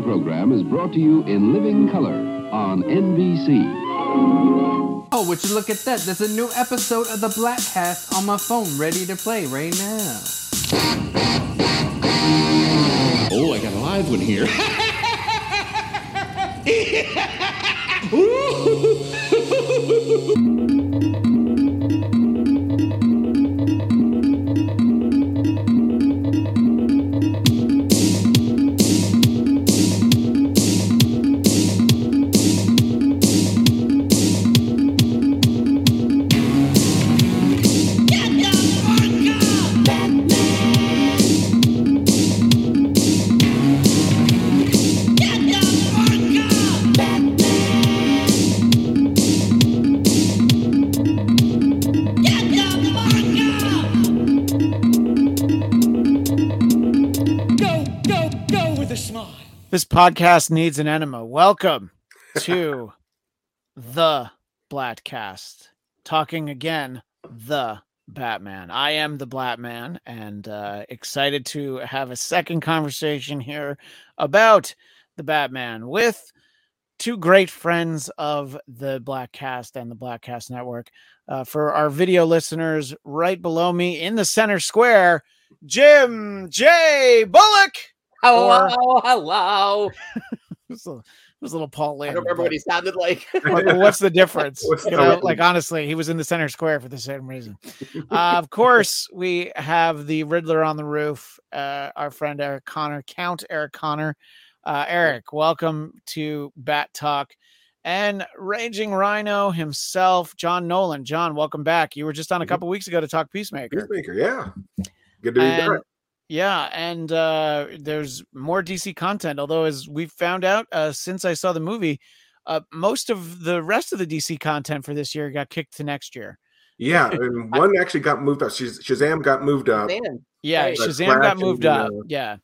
following program is brought to you in living color on NBC. Oh, would you look at that? There's a new episode of the Bladtcast on my phone ready to play right now. Oh, I got a live one here. podcast needs an enema. Welcome to the Bladtcast. Talking again, the Batman. I am the Batman and uh, excited to have a second conversation here about the Batman with two great friends of the Bladtcast and the Bladtcast Network. Uh, for our video listeners, right below me in the center square, Jim J. Bullock. Hello, hello. It was a, it was a little Paul I don't remember what he sounded like. What's the difference? What's you know, like honestly, he was in the center square for the same reason. Uh, of course, we have the Riddler on the roof. Uh, our friend Eric Conner, Count Eric Conner. Uh, Eric, welcome to Bat Talk. And Raging Rhino himself, John Nolan. John, welcome back. You were just on a Mhm. couple weeks ago to talk Peacemaker. Peacemaker, yeah. Good to be And- back. Yeah, and uh, there's more DC content. Although, as we've found out uh, since I saw the movie, uh, most of the rest of the DC content for this year got kicked to next year. Yeah, and one actually got moved up. Shaz- Shazam got moved up. Man, Yeah, Right. Like Shazam Flash got moved you up. know, Yeah,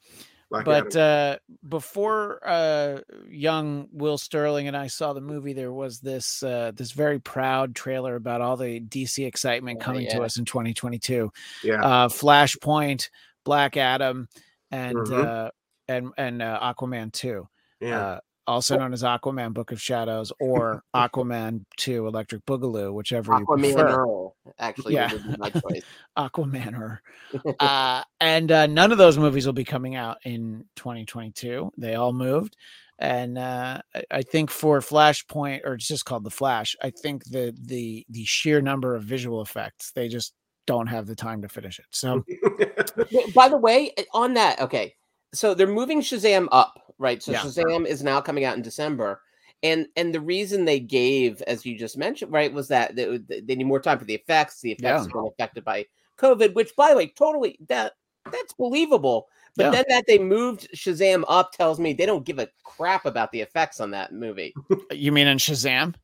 Black but uh, before uh, young Will Sterling and I saw the movie, there was this uh, this very proud trailer about all the DC excitement Oh, coming to us in 2022. yeah, Uh, Flashpoint, Black Adam, and Mhm. uh, and and uh, Aquaman 2. yeah. uh, also known as Aquaman Book of Shadows or Aquaman 2 Electric Boogaloo, whichever you Aquaman and prefer. Earl actually Yeah. Aquaman or uh, and uh, none of those movies will be coming out in 2022. They all moved. And uh, I- I think for Flashpoint, or it's just called the Flash, I think the the the sheer number of visual effects, they just don't have the time to finish it. So By the way, eh, on that, okay, so they're moving Shazam up, right? So Yeah. Shazam is now coming out in December, and and the reason they gave, as you just mentioned, right, was that they, they need more time for the effects. The effects Yeah. have been affected by COVID, which, by the way, totally that that's believable. But Yeah. then that they moved Shazam up tells me they don't give a crap about the effects on that movie. you mean in Shazam?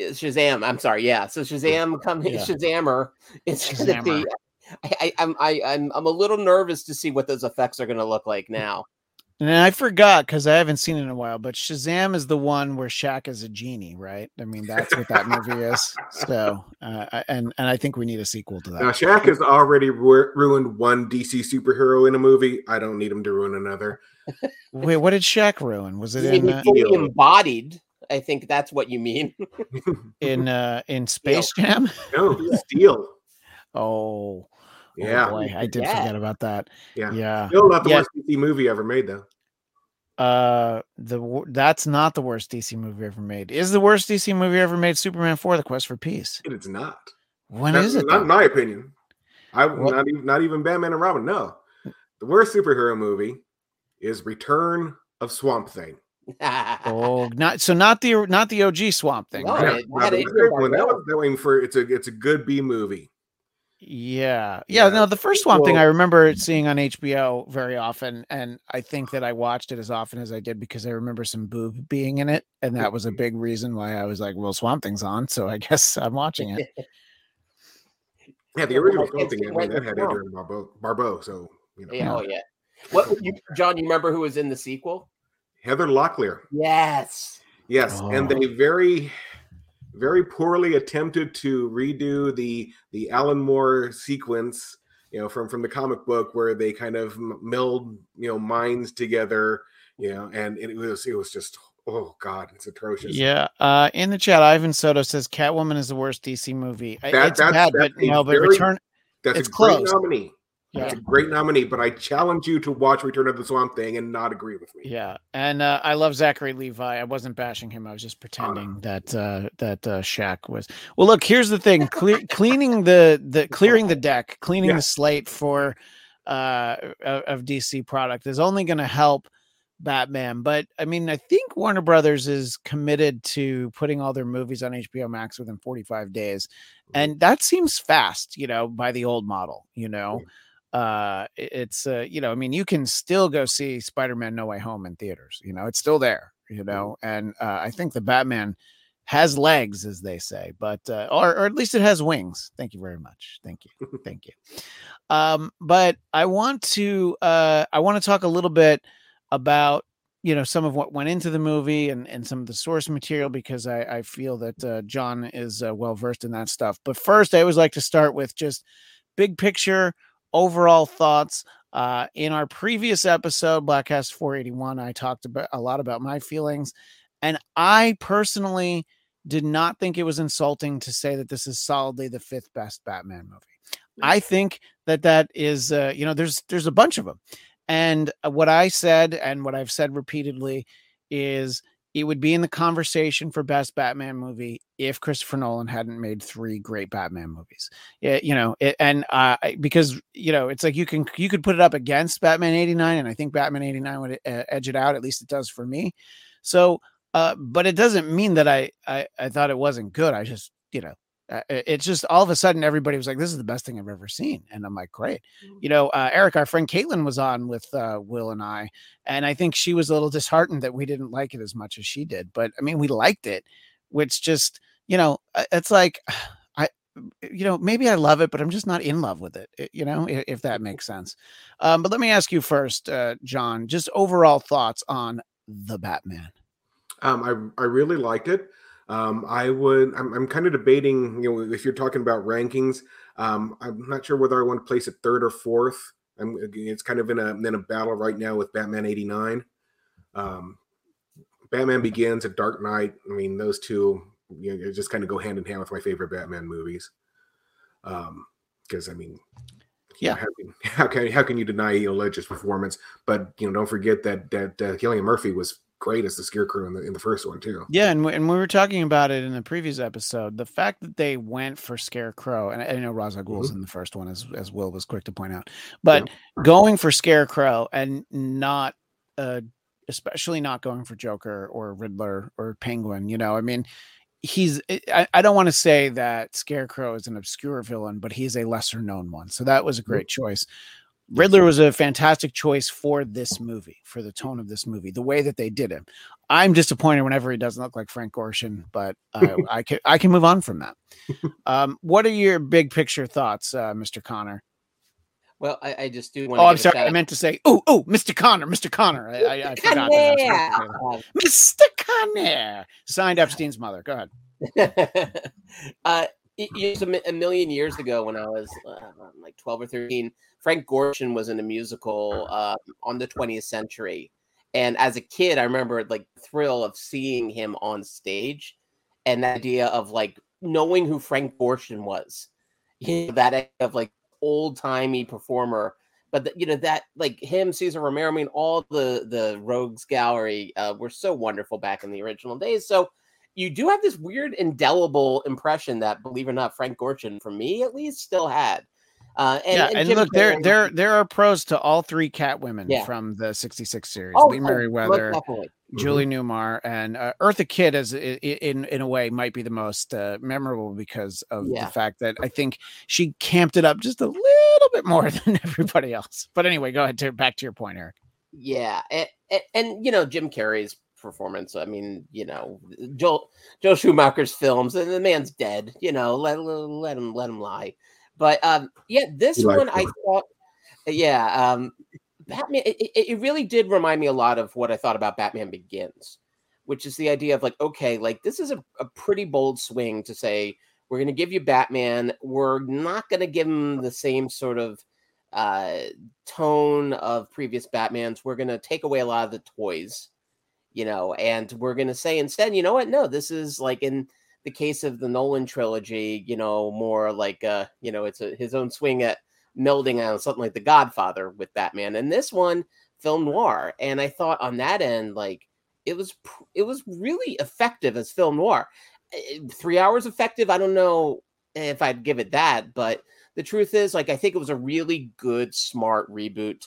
Shazam. I'm sorry. Yeah. So Shazam coming. Yeah. Shazammer. It's gonna be. I, I, I'm I, I'm I'm a little nervous to see what those effects are going to look like now. And I forgot because I haven't seen it in a while, but Shazam is the one where Shaq is a genie, right? I mean, that's what that movie is. So, uh, and and I think we need a sequel to now that. Shaq has already ru- ruined one DC superhero in a movie. I don't need him to ruin another. Wait, what did Shaq ruin? Was it Maybe in uh, embodied. I think that's what you mean. in uh, in Space Jam? No, Steel. Oh, Yeah, oh boy, I did Yeah. forget about that. yeah. Yeah, Still not the Yeah. worst DC movie ever made, though. uh, the that's not the worst DC movie ever made. Is the worst DC movie ever made Superman Four: The Quest for Peace? It is not. When That's is it? Not though? in my opinion. I What? not even not even Batman and Robin. No, the worst superhero movie is Return of Swamp Thing. Oh, not so not the not the OG Swamp Thing. No, right? Yeah, it not the Adrian great. That was that one for it's a it's a good B movie. Yeah. Yeah. Yeah. No, the first Swamp Thing I remember seeing on HBO very often. And I think that I watched it as often as I did because I remember some boob being in it. And that was a big reason why I was like, well, Swamp Thing's on. So I guess I'm watching it. Yeah, the original Swamp Thing. I mean, that had Swamp. Adrienne Barbeau, Barbeau. So you know, Yeah, oh yeah. What you, John? You remember who was in the sequel? Heather Locklear. Yes. Yes, and Oh. they very, very poorly attempted to redo the the Alan Moore sequence, you know, from from the comic book where they kind of m- meld you know minds together you know, and it was it was just oh god, it's atrocious. Yeah. Uh, in the chat, Ivan Soto says Catwoman is the worst DC movie. That- it's that's- bad, but that's a no, but very- Return. That's It's a great close. nominee. Yeah. That's a great nominee, but I challenge you to watch Return of the Swamp Thing and not agree with me. Yeah, and uh, I love Zachary Levi. I wasn't bashing him. I was just pretending that uh, that uh, Shaq was. Well, look, here's the thing: Clear, cleaning the the clearing the deck, cleaning Yeah. the slate for uh, of of DC product is only going to help Batman. But I mean, I think Warner Brothers is committed to putting all their movies on HBO Max within 45 days, and that seems fast. You know, by the old model. You know uh it's uh you know i mean you can still go see spider-man no way home in theaters you know it's still there you know and uh, i think the batman has legs as they say but uh, or, or at least it has wings thank you very much thank you thank you. Um but i want to uh i want to talk a little bit about you know some of what went into the movie and and some of the source material because i i feel that uh, john is uh, well versed in that stuff but first i always like to start with just big picture overall thoughts uh in our previous episode Bladtcast 481 i talked about a lot about my feelings and i personally did not think it was insulting to say that this is solidly the fifth best batman movie. I think that that is uh you know there's there's a bunch of them and uh, what i said and what i've said repeatedly is it would be in the conversation for best batman movie if christopher nolan hadn't made three great batman movies yeah, you know, it, and uh, because you know, it's like you can you could put it up against Batman '89, and I think Batman '89 would uh, edge it out. At least it does for me. So, uh, but it doesn't mean that I, I I thought it wasn't good. I just you know, uh, it's just all of a sudden everybody was like, "This is the best thing I've ever seen," and I'm like, "Great." You know, uh, Eric, our friend Caitlin was on with uh, Will and I, and I think she was a little disheartened that we didn't like it as much as she did. But I mean, we liked it, which just you know, uh, it's like. I, you know, maybe I love it, but I'm just not in love with it. You know, i- if that makes sense. Um, but let me ask you first, uh, John, just overall thoughts on the Batman. Um, I I really liked it. Um, I would. I'm, I'm kind of debating. You know, if you're talking about rankings, um, I'm not sure whether I want to place it third or fourth. I'm. It's kind of in a in a battle right now with Batman '89. Um, Batman Begins and Dark Knight. I mean, those two you know, just kind of go hand in hand with my favorite Batman movies. Um, because I mean, Yeah. how can, how can how can you deny Ledger's performance? But you know, don't forget that that uh, Cillian Murphy was great as the Scarecrow in the in the first one too. Yeah, and we, and we were talking about it in the previous episode. The fact that they went for Scarecrow, and I, know Ra's al Ghul's in the first one, as as Will was quick to point out, but going for Scarecrow and not, uh, especially not going for Joker or Riddler or Penguin. You know, I mean, he's. I, I don't want to say that Scarecrow is an obscure villain, but he's a lesser known one. So that was a great choice. Riddler was a fantastic choice for this movie, for the tone of this movie, the way that they did him. I'm disappointed whenever he doesn't look like Frank Gorshin, but uh, I can I can move on from that. Um, what are your big picture thoughts, uh, Mr. Conner? Well, I, I just do want. Oh, I'm sorry, I meant to say, oh, oh, Mr. Conner, Mr. Conner. I, I, I forgot. that I was supposed to say that. Mr. Conner, signed Epstein's mother. Go ahead. uh, it a, million years ago when I was uh, like 12 or 13. Frank Gorshin was in a musical um, on the 20th century. And as a kid, I remember like the thrill of seeing him on stage and the idea of like knowing who Frank Gorshin was. You know, that of like old timey performer. But the, you know that like him, Cesar Romero, I mean, all the the Rogues Gallery uh, were so wonderful back in the original days. So you do have this weird indelible impression that, believe it or not, Frank Gorshin, for me at least, still had. Uh, and, yeah, and and look, there there there are pros to all three Catwomen Yeah. from the '66 series: Oh, Lee oh, Meriwether. Julie Newmar, and uh, Eartha Kitt, as in in a way, might be the most uh, memorable because of Yeah. the fact that I think she camped it up just a little bit more than everybody else. But anyway, go ahead. To, back to your point, Eric. Yeah, and, and, and you know Jim Carrey's performance. I mean, you know, Joel Joe Schumacher's films, and the man's dead. You know, let let him let him lie. But um, yeah, this He one I thought, yeah, um, Batman. It, it- really did remind me a lot of what I thought about Batman Begins, which is the idea of like, okay, like this is a, a pretty bold swing to say we're going to give you Batman. We're not going to give him the same sort of uh, tone of previous Batmans. We're gonna take away a lot of the toys, you know, and we're gonna say instead, you know what? No, this is like in the case of the Nolan trilogy, you know, more like uh, you know, it's a, his own swing at melding on something like The Godfather with Batman, and this one film noir. And I thought on that end, like it was it was really effective as film noir. Eh, Three hours effective. I don't know if I'd give it that, but the truth is, like, I think it was a really good, smart reboot.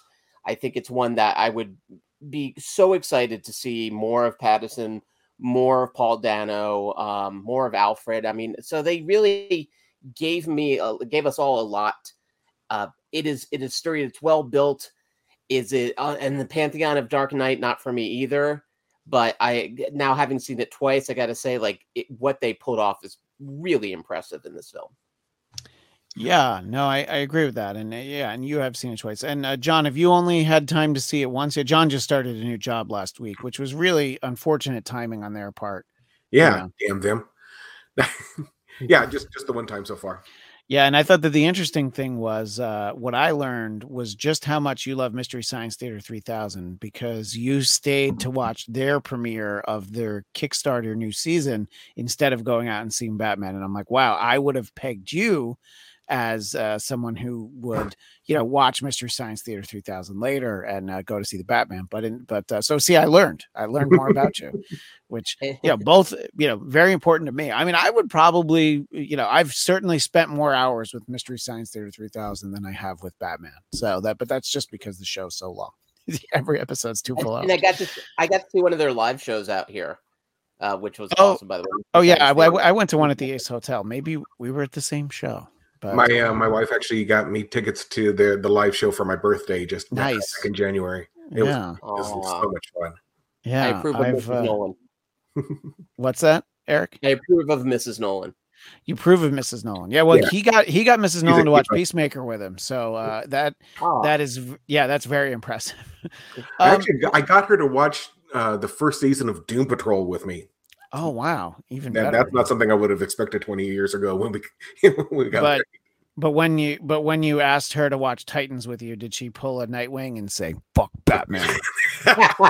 I think it's one that I would be so excited to see more of Pattinson, more of Paul Dano, um, more of Alfred. I mean, so they really gave me, a, gave us all a lot. Uh, it is, it is sturdy. It's well built. Is it? Uh, and the Pantheon of Dark Knight, not for me either. But I now having seen it twice, I got to say, like, it, what they pulled off is really impressive in this film. Yeah, no, I, I agree with that, and uh, yeah, and you have seen it twice. And uh, John, have you only had time to see it once? Yeah, John just started a new job last week, which was really unfortunate timing on their part. Yeah, damn them. yeah, just just the one time so far. Yeah, and I thought that the interesting thing was uh, what I learned was just how much you love Mystery Science Theater 3000 because you stayed to watch their premiere of their Kickstarter new season instead of going out and seeing Batman. And I'm like, wow, I would have pegged you as uh, someone who would, you know, watch Mystery Science Theater 3000 later and uh, go to see the Batman. But in, but uh, so see, I learned, I learned more about you, which you know, both you know, very important to me. I mean, I would probably, you know, I've certainly spent more hours with Mystery Science Theater 3000 than I have with Batman. So that, but that's just because the show's so long. Every episode's two full hours. And I got to I got to see one of their live shows out here, uh, which was Oh, awesome by the way. Oh yeah, I, I- I went to one at the Ace Hotel. Maybe we were at the same show. But My uh, my wife actually got me tickets to the the live show for my birthday just Nice. back in January. It was, yeah, it was Aw. so much fun. Yeah, I approve of I've, Mrs. uh, Nolan. what's that, Eric? I approve of Mrs. Nolan. You approve of Mrs. Nolan. Yeah, well, Yeah. he got he got Mrs. a Nolan to watch keeper. Peacemaker with him. So uh, that Oh, that is yeah, that's very impressive. I Um, actually, I got her to watch uh, the first season of Doom Patrol with me. Oh wow, even That, better. that's not something I would have expected 20 years ago when we, when we got But but when you but when you asked her to watch Titans with you, did she pull a Nightwing and say "fuck Batman"?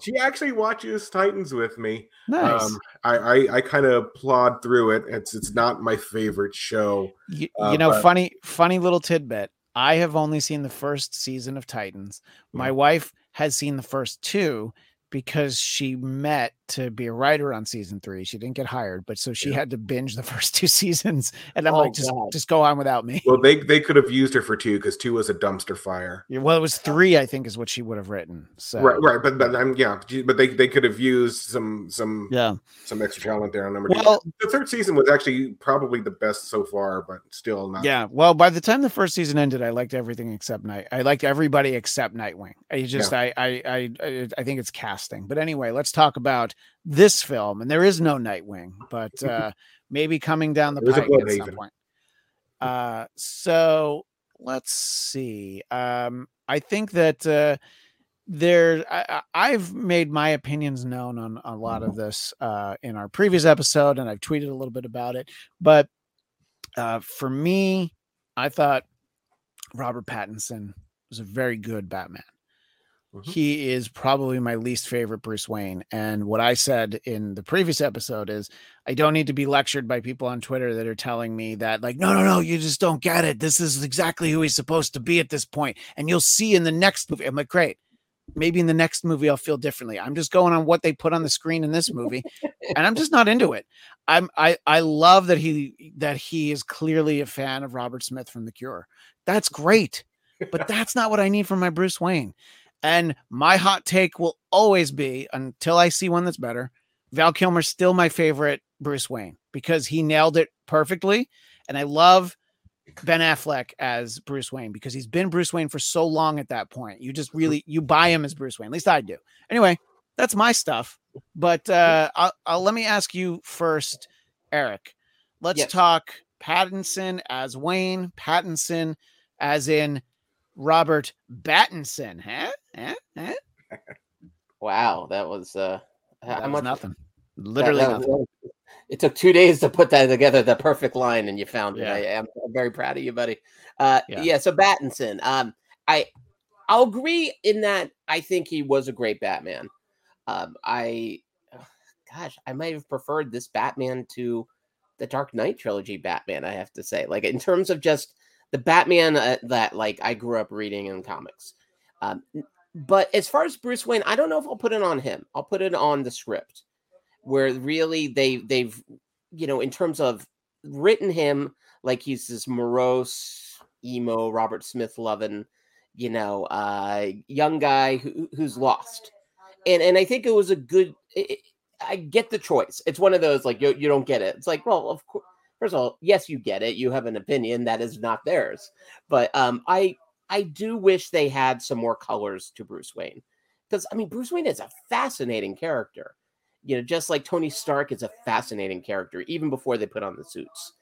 she actually watches Titans with me. Nice. Um, I, I, I kind of plod through it. It's it's not my favorite show. you, uh, you know, but- funny funny little tidbit. I have only seen the first season of Titans. My Mm. wife has seen the first two because she met to be a writer on season three. She didn't get hired, but so she Yeah. had to binge the first two seasons. And I'm Oh, like, just God. just go on without me. Well, they they could have used her for two because two was a dumpster fire. Yeah, Well, it was three, I think, is what she would have written. So Right, right, but but I'm yeah, but they they could have used some some yeah. some extra talent there on number two. Well, The third season was actually probably the best so far, but still not. yeah. Well, by the time the first season ended, I liked everything except Night. I liked everybody except Nightwing. I just I, I I I I think it's casting. But anyway, let's talk about this film. And there is no Nightwing, but uh maybe coming down the There's pike at some point. Uh so let's see. Um I think that uh there I, I- I've made my opinions known on a lot of this uh in our previous episode and I've tweeted a little bit about it but uh for me I thought Robert Pattinson was a very good Batman Mhm. he is probably my least favorite Bruce Wayne. And what I said in the previous episode is I don't need to be lectured by people on Twitter that are telling me that, like, no, no, no, you just don't get it. This is exactly who he's supposed to be at this point. And you'll see in the next movie. I'm like, great. Maybe in the next movie I'll feel differently. I'm just going on what they put on the screen in this movie, and I'm just not into it. I'm I I love that he that he is clearly a fan of Robert Smith from The Cure. That's great, but that's not what I need from my Bruce Wayne. And my hot take will always be until I see one that's better. Val Kilmer's still my favorite Bruce Wayne because he nailed it perfectly. And I love Ben Affleck as Bruce Wayne because he's been Bruce Wayne for so long at that point. You just really you buy him as Bruce Wayne. At least I do. Anyway, that's my stuff. But uh I'll, I'll let me ask you first, Eric. Let's Yes. talk Pattinson as Wayne, Pattinson as in Robert Battinson, huh? Huh? Huh? wow, that was uh, how was much nothing. Literally that was nothing. really- it took two days to put that together, the perfect line, and you found Yeah. it. I, am very proud of you, buddy. Uh, Yeah. yeah. So Battinson, um, I, I'll agree in that I think he was a great Batman. Um, I, gosh, I might have preferred this Batman to the Dark Knight trilogy Batman. I have to say, like in terms of just the Batman uh, that like I grew up reading in comics. Um, n- but as far as Bruce Wayne, I don't know if I'll put it on him. I'll put it on the script, where really they they've you know in terms of written him like he's this morose emo Robert Smith loving you know uh young guy who, who's lost, and and I think it was a good. It, I get the choice. It's one of those like you, you don't get it. It's like well of course. First of all, yes, you get it. You have an opinion that is not theirs. But um, I I do wish they had some more colors to Bruce Wayne. Because I mean, Bruce Wayne is a fascinating character. You know, just like Tony Stark is a fascinating character, even before they put on the suits.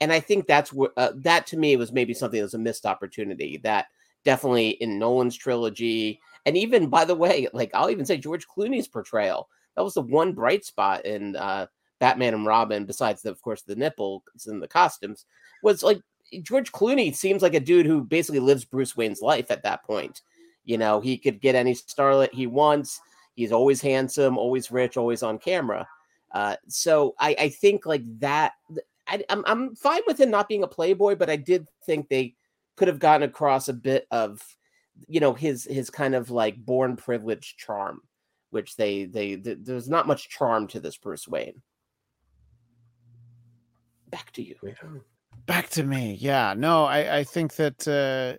And I think that's what uh, that to me was maybe something that was a missed opportunity. That definitely in Nolan's trilogy, and even by the way, like I'll even say George Clooney's portrayal. That was the one bright spot in uh, Batman and Robin, besides the, of course the nipples and the costumes, was like George Clooney seems like a dude who basically lives Bruce Wayne's life at that point. You know, he could get any starlet he wants. He's always handsome, always rich, always on camera. Uh, so I, I think like that. I, I'm I'm fine with him not being a playboy, but I did think they could have gotten across a bit of, you know, his his kind of like born privilege charm, which they they th- there's not much charm to this Bruce Wayne. Back to you. Back to me yeah no i i think that uh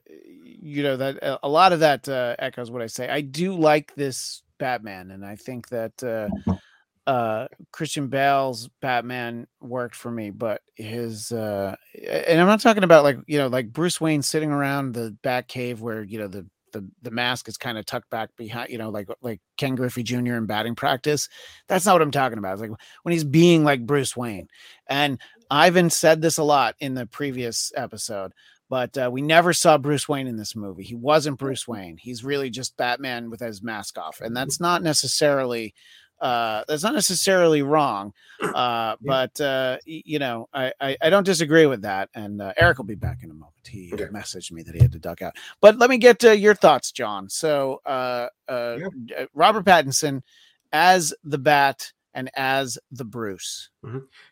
you know that uh, a lot of that uh echoes what i say i do like this batman and i think that uh uh christian bale's batman worked for me but his uh and i'm not talking about like you know like bruce wayne sitting around the back cave where you know the the, the mask is kind of tucked back behind, you know, like like Ken Griffey Jr. in batting practice. That's not what I'm talking about. It's like when he's being like Bruce Wayne. And Ivan said this a lot in the previous episode, but uh, we never saw Bruce Wayne in this movie. He wasn't Bruce Wayne. He's really just Batman with his mask off, and that's not necessarily uh, that's not necessarily wrong. Uh, but uh, you know, I, I I don't disagree with that. And uh, Eric will be back in a moment. He Okay. messaged me that he had to duck out. But let me get to your thoughts, John. So uh, uh, uh, Robert Pattinson as the Bat and as the Bruce.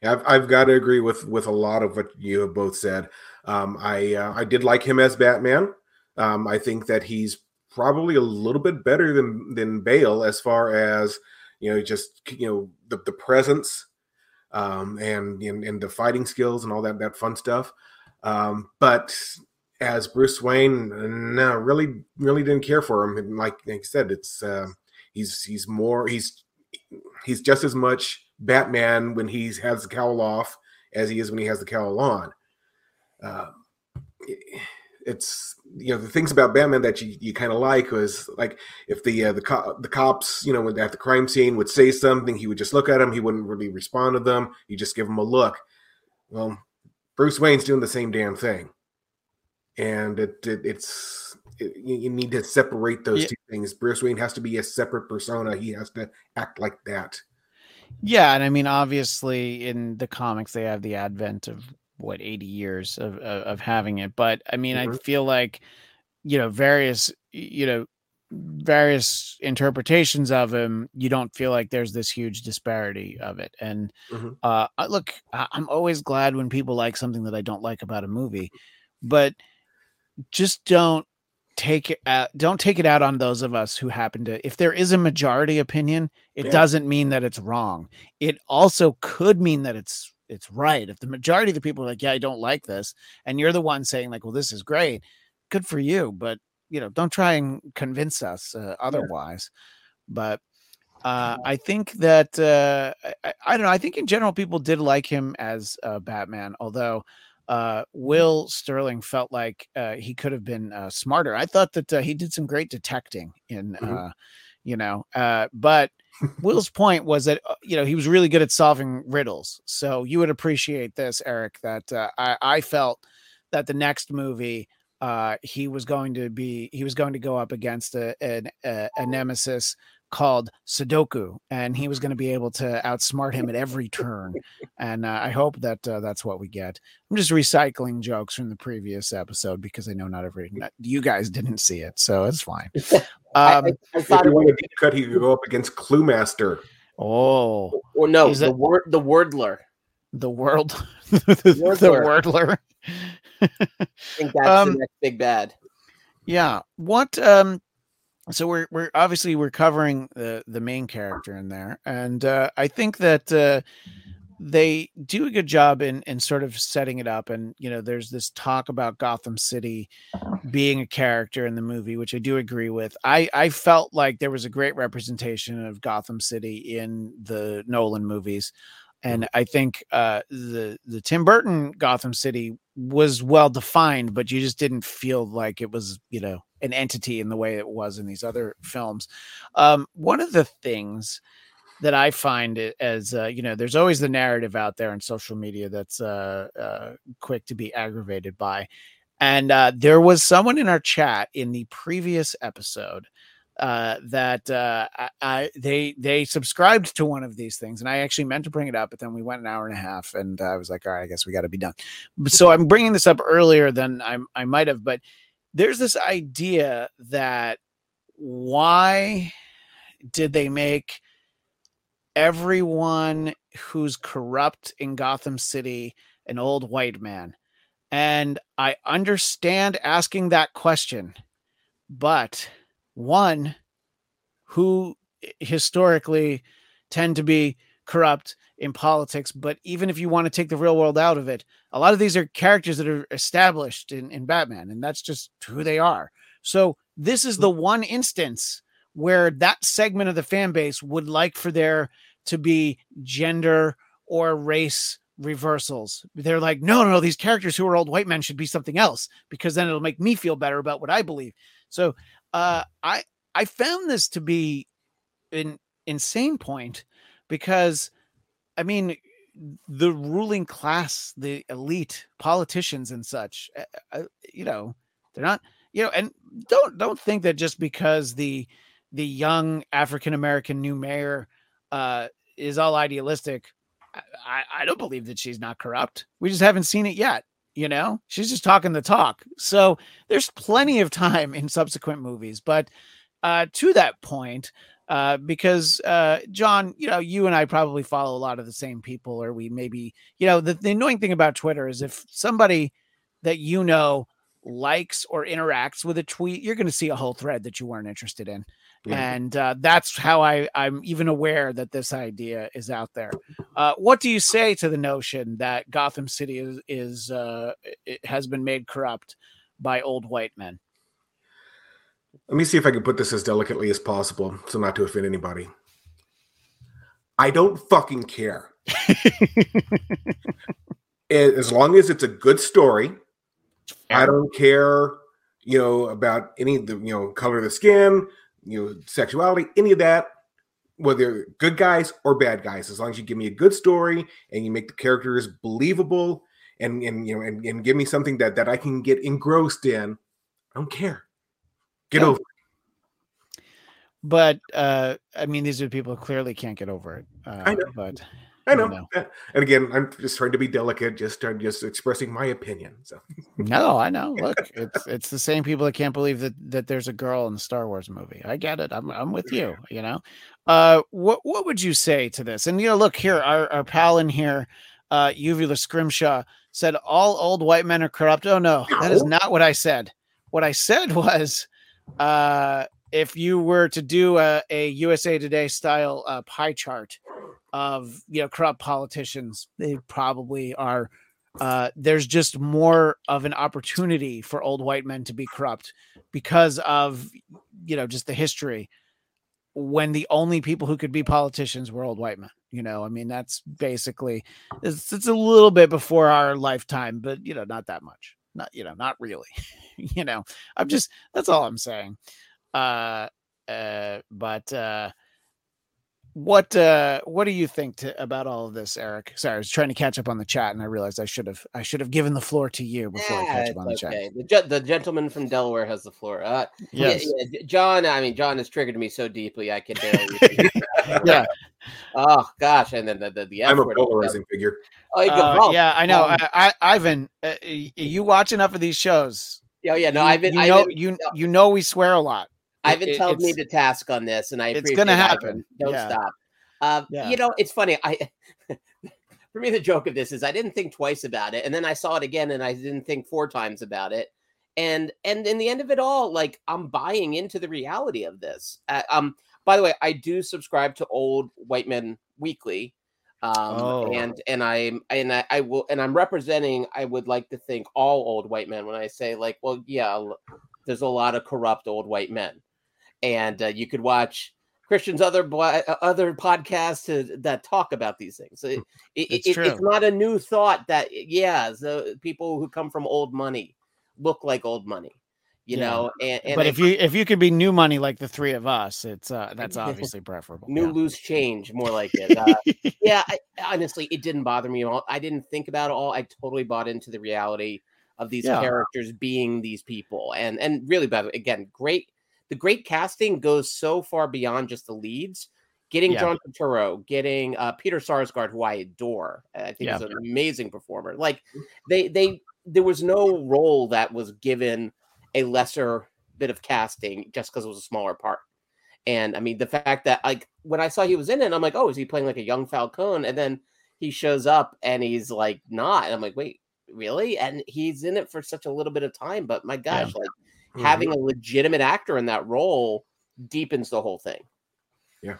I've, I've got to agree with with a lot of what you have both said. Um, I uh, I did like him as Batman. Um, I think that he's probably a little bit better than than Bale as far as you know just you know the the presence um, and, and and the fighting skills and all that that fun stuff. Um, but as Bruce Wayne, no, really really didn't care for him. And like, like I said, it's uh, he's he's more he's he's just as much Batman when he has the cowl off as he is when he has the cowl on. Uh, it's you know the things about Batman that you, you kind of like was like if the uh, the co- the cops you know when at the crime scene would say something he would just look at them he wouldn't really respond to them you just give them a look. Well, Bruce Wayne's doing the same damn thing, and it, it it's it, you you need to separate those Yeah. two things. Bruce Wayne has to be a separate persona. He has to act like that. Yeah, and I mean, obviously, in the comics, they have the advent of what eighty years of of, of having it. But I mean, I Mhm. feel like you know various you know various interpretations of him. You don't feel like there's this huge disparity of it. And Mhm. uh, look, I'm always glad when people like something that I don't like about a movie, but just don't take it out, don't take it out on those of us who happen to if there is a majority opinion it Yeah. doesn't mean that it's wrong it also could mean that it's it's right if the majority of the people are like yeah i don't like this and you're the one saying like well this is great good for you but you know don't try and convince us uh, otherwise but uh, I think that uh, I, I- I don't know. I think in general people did like him as uh, Batman, although uh, Will Sterling felt like uh, he could have been uh, smarter. I thought that uh, he did some great detecting in, Mhm. uh, you know, uh, but Will's point was that you know he was really good at solving riddles. So you would appreciate this, Eric. That uh, I, I felt that the next movie uh, he was going to be he was going to go up against a, an, a, a nemesis called Sudoku, and he was going to be able to outsmart him at every turn. And uh, I hope that uh, that's what we get. I'm just recycling jokes from the previous episode because I know not every not, you guys didn't see it, so it's fine. I, Um, I, I If thought you want was, a deep cut, he could go up against Cluemaster. oh, or no, Is the it- word the wordler. the world, the Wordler. wordler. I think that's Um, the next big bad. Yeah. What um so we're we're obviously we're covering the the main character in there and uh I think that uh they do a good job in in sort of setting it up and you know there's this talk about Gotham City being a character in the movie which I do agree with. I I felt like there was a great representation of Gotham City in the Nolan movies and I think uh the the Tim Burton Gotham City was well defined but you just didn't feel like it was you know an entity in the way it was in these other films. Um one of the things that I find as uh, you know, there's always the narrative out there on social media that's uh, uh, quick to be aggravated by, and uh, there was someone in our chat in the previous episode uh, that uh, I, they they subscribed to one of these things, and I actually meant to bring it up, but then we went an hour and a half, and I was like, all right, I guess we got to be done. So I'm bringing this up earlier than I I might have, but there's this idea that why did they make everyone who's corrupt in Gotham City an old white man? And I understand asking that question, but one who historically tend to be corrupt in politics, but even if you want to take the real world out of it, a lot of these are characters that are established in, in Batman, and that's just who they are. So this is the mm. one instance where that segment of the fan base would like for there to be gender or race reversals. They're like, no, no, no, these characters who are old white men should be something else because then it'll make me feel better about what I believe. So uh, I I found this to be an insane point because I mean the ruling class, the elite politicians and such, uh, uh, you know, they're not, you know, and don't don't think that just because the the young African American new mayor uh, is all idealistic. I, I don't believe that she's not corrupt. We just haven't seen it yet. You know, she's just talking the talk. So there's plenty of time in subsequent movies. But uh, to that point, uh, because uh, John, you know, you and I probably follow a lot of the same people, or we maybe, you know, the, the annoying thing about Twitter is if somebody that you know likes or interacts with a tweet, you're going to see a whole thread that you weren't interested in. Yeah. And uh, that's how I, I'm even aware that this idea is out there. Uh, what do you say to the notion that Gotham City is, is uh, it has been made corrupt by old white men? Let me see if I can put this as delicately as possible so not to offend anybody. I don't fucking care. as long as it's a good story, I don't care, you know, about any of the, you know, color of the skin, you know, sexuality, any of that, whether good guys or bad guys, as long as you give me a good story and you make the characters believable and, and you know, and, and give me something that, that I can get engrossed in, I don't care. Get Yeah. over it. But uh, I mean, these are people who clearly can't get over it. Uh, I know. But I know. know. And again, I'm just trying to be delicate, just trying, just expressing my opinion. So no, I know. Look, it's it's the same people that can't believe that that there's a girl in the Star Wars movie. I get it. I'm I'm with you. You know, uh, what what would you say to this? And you know, look here, our our pal in here, uh, Uvula Scrimshaw said all old white men are corrupt. Oh no, that is not what I said. What I said was, uh, if you were to do a, a USA Today style uh, pie chart of you know corrupt politicians, they probably are uh, there's just more of an opportunity for old white men to be corrupt because of you know just the history when the only people who could be politicians were old white men you know? I mean that's basically it's, it's a little bit before our lifetime but you know not that much not you know not really you know? I'm just that's all i'm saying uh uh but uh what uh what do you think to, about all of this eric sorry i was trying to catch up on the chat and i realized i should have i should have given the floor to you before i catch up on the chat. The, the gentleman from Delaware has the floor. Uh, yes yeah, John. I mean, John has triggered me so deeply I can barely. yeah oh gosh, and then the the, the F I'm a polarizing figure. Oh, you go, Uh, oh, yeah i know um, I, I ivan uh, you watch enough of these shows yeah, yeah. No, you, I've been, you I've know been, you you know we swear a lot I've been it- held me to task on this, and I it's it, Ivan. happen. Don't Yeah. stop. Uh, Yeah. You know, it's funny. I for me, the joke of this is I didn't think twice about it, and then I saw it again, and I didn't think four times about it. And and in the end of it all, like I'm buying into the reality of this. Uh, um, by the way, I do subscribe to Old White Men Weekly. Um, Oh. and and I'm and I, I will and I'm representing. I would like to think all old white men when I say like, well, yeah, there's a lot of corrupt old white men, and uh, you could watch Christian's other uh, other podcasts that talk about these things. It, it, It's it- true. it's not a new thought that yeah, the people who come from old money look like old money, you Yeah. know. And, and but I- if you if you could be new money like the three of us it's uh that's obviously preferable new yeah. loose change, more like it. Uh, yeah, I, honestly, it didn't bother me at all. I didn't think about it all. I totally bought into the reality of these Yeah. characters being these people, and and really, by the way, again, great. The great casting goes so far beyond just the leads. Getting Yeah. John Turturro, getting uh, Peter Sarsgaard, who I adore, I think Yeah. is an amazing performer. Like they they there was no role that was given a lesser bit of casting just because it was a smaller part. And I mean, the fact that like when I saw he was in it, I'm like, oh, is he playing like a young Falcone? And then he shows up and he's like not. And I'm like, wait, really? And he's in it for such a little bit of time, but my gosh, like Mhm. having a legitimate actor in that role deepens the whole thing. Yeah,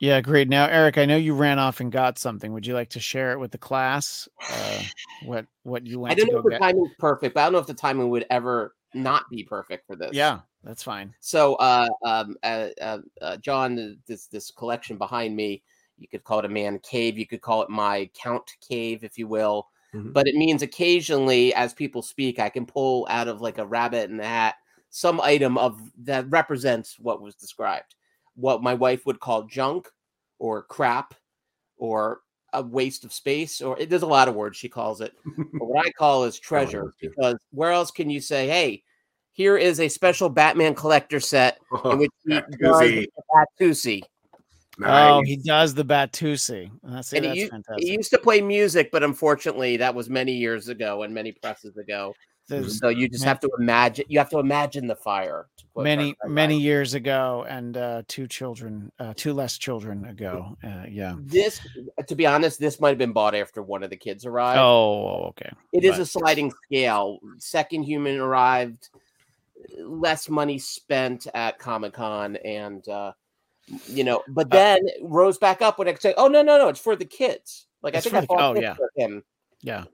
Yeah, great. Now, Eric, I know you ran off and got something. Would you like to share it with the class? Uh, what what you went I don't to know go if the get? timing's perfect, but I don't know if the timing would ever not be perfect for this. Yeah, that's fine. So, uh, um, uh, uh, uh, John, this this collection behind me, you could call it a man cave. You could call it my count cave, if you will. Mhm. But it means occasionally, as people speak, I can pull out of like a rabbit in the hat some item of that represents what was described. What my wife would call junk, or crap, or a waste of space, or there's a lot of words she calls it. but what I call is treasure, because where else can you say, "Hey"? Here is a special Batman collector set in which he does Batusi. Batusi. Oh, he does the Batusi. That's, And that's he, fantastic. he used to play music, but unfortunately, that was many years ago and many presses ago. There's So you just Man- have to imagine. You have to imagine the fire. many many years ago, and uh, two children, uh, two less children ago. Uh, yeah. This, to be honest, this might have been bought after one of the kids arrived. Oh, okay. It is but- a sliding scale. Second human arrived, less money spent at Comic Con, and uh, you know, but then rose back up when I say, "Oh no, no, no, it's for the kids." Like I think I the- oh, yeah. for him, Yeah.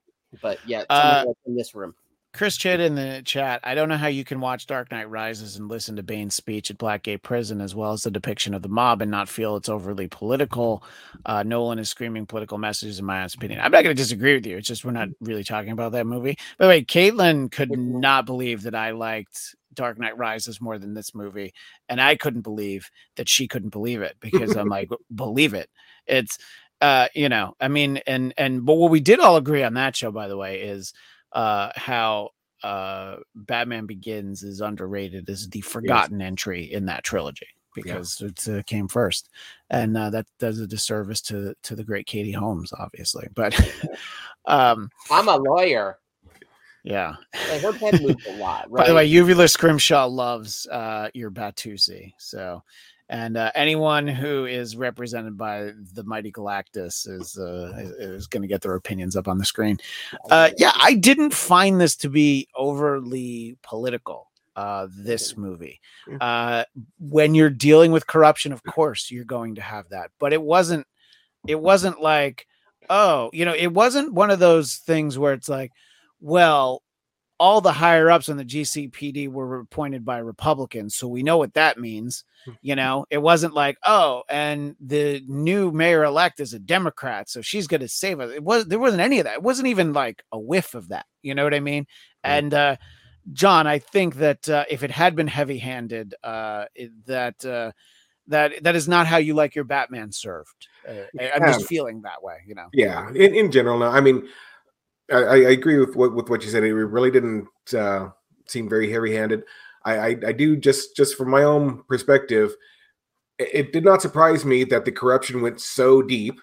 but yeah, Uh, else in this room. Chris Chid in the chat. I don't know how you can watch Dark Knight Rises and listen to Bane's speech at Blackgate Prison as well as the depiction of the mob and not feel it's overly political. Uh, Nolan is screaming political messages, in my honest opinion. I'm not going to disagree with you. It's just we're not really talking about that movie. By the way, Caitlin could not believe that I liked Dark Knight Rises more than this movie, and I couldn't believe that she couldn't believe it because I'm like, believe it. It's uh, you know, I mean, and and but what we did all agree on that show, by the way, is uh how uh Batman Begins is underrated as the forgotten entry in that trilogy because it uh, came first, and uh, that does a disservice to to the great Katie Holmes, obviously. But um, I'm a lawyer. Yeah. Like, her pen moves a lot. Right? By the way, Uvula Scrimshaw loves uh, your Batusi. So, and uh, anyone who is represented by the mighty Galactus is uh, is, is going to get their opinions up on the screen. Uh, yeah, I didn't find this to be overly political. Uh, this movie, uh, when you're dealing with corruption, of course you're going to have that, but it wasn't. It wasn't like, oh, you know, it wasn't one of those things where it's like, well, all the higher ups on the GCPD were appointed by Republicans, so we know what that means. You know, it wasn't like, oh, and the new mayor elect is a Democrat, so she's going to save us. It was there wasn't any of that. It wasn't even like a whiff of that. You know what I mean? And uh, John, I think that uh, if it had been heavy handed, uh, that uh, that that is not how you like your Batman served. Uh, I'm just feeling that way, you know. Yeah, in, in general, no. I mean, I, I agree with what with what you said. It really didn't uh, seem very heavy-handed. I, I I do just just from my own perspective, it, it did not surprise me that the corruption went so deep.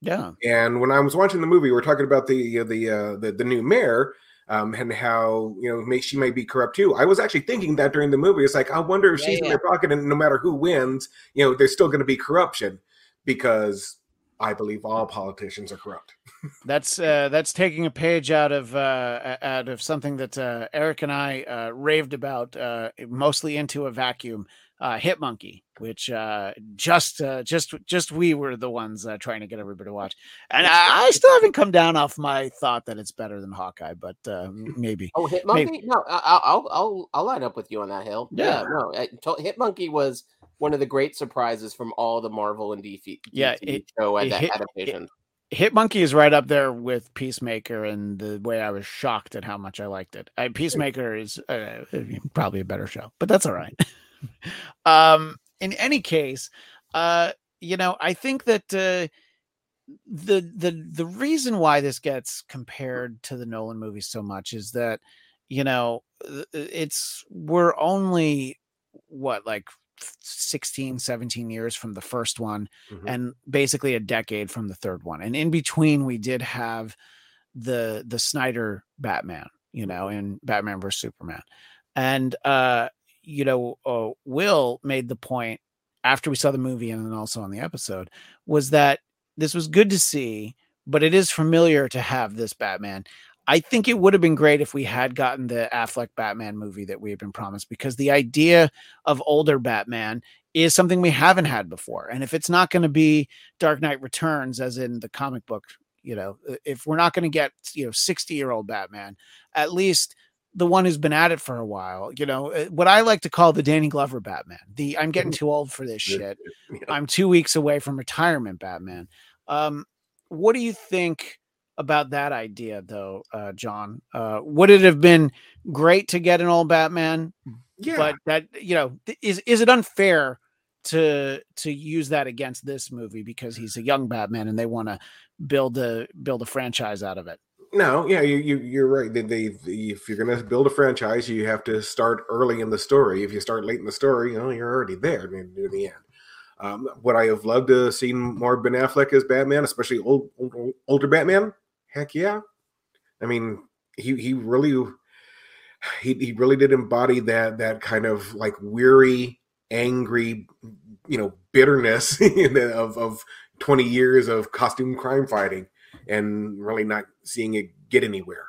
Yeah. And when I was watching the movie, we are talking about the uh, the, uh, the the new mayor um, and how you know may, she may be corrupt too. I was actually thinking that during the movie. It's like I wonder if Yeah, she's in their pocket, and no matter who wins, you know, there's still going to be corruption because I believe all politicians are corrupt. That's uh, that's taking a page out of uh, out of something that uh, Eric and I uh, raved about, uh, mostly into a vacuum. Uh, Hit Monkey, which uh, just uh, just just we were the ones uh, trying to get everybody to watch, and I, I still haven't come down off my thought that it's better than Hawkeye, but uh, maybe. Oh, Hit Maybe. Monkey? No, I- I'll, I'll I'll I'll line up with you on that hill. Yeah. no, I to- Hit Monkey was one of the great surprises from all the Marvel and DC, Yeah, it- show it ad- hit- adaptations. Hit Monkey is right up there with Peacemaker, and the way I was shocked at how much I liked it. I, Peacemaker is uh, probably a better show, but that's all right. um, in any case, uh, you know, I think that uh, the the the reason why this gets compared to the Nolan movies so much is that you know it's we're only what like 16 17 years from the first one Mhm. and basically a decade from the third one. And in between, we did have the the Snyder Batman, you know, in Batman versus Superman. And uh, you know, uh, Will made the point after we saw the movie and then also on the episode was that this was good to see, but it is familiar to have this Batman. I think it would have been great if we had gotten the Affleck Batman movie that we had been promised because the idea of older Batman is something we haven't had before. And if it's not going to be Dark Knight Returns, as in the comic book, you know, if we're not going to get, you know, 60 year old Batman, at least the one who's been at it for a while, you know, uh, what I like to call the Danny Glover Batman, the I'm getting too old for this shit. I'm two weeks away from retirement Batman. Um, what do you think about that idea though, uh, John? Uh, would it have been great to get an old Batman Yeah, but that you know is is it unfair to to use that against this movie because he's a young batman and they want to build a build a franchise out of it No, yeah, you, you you're right. They, they, if you're going to build a franchise, you have to start early in the story. If you start late in the story, you know you're already there near, near the end. Um, would I have loved to have seen more Ben Affleck as Batman, especially old, old older Batman? Heck yeah. I mean, he he really he, he really did embody that that kind of like weary, angry, you know, bitterness of of 20 years of costume crime fighting and really not seeing it get anywhere.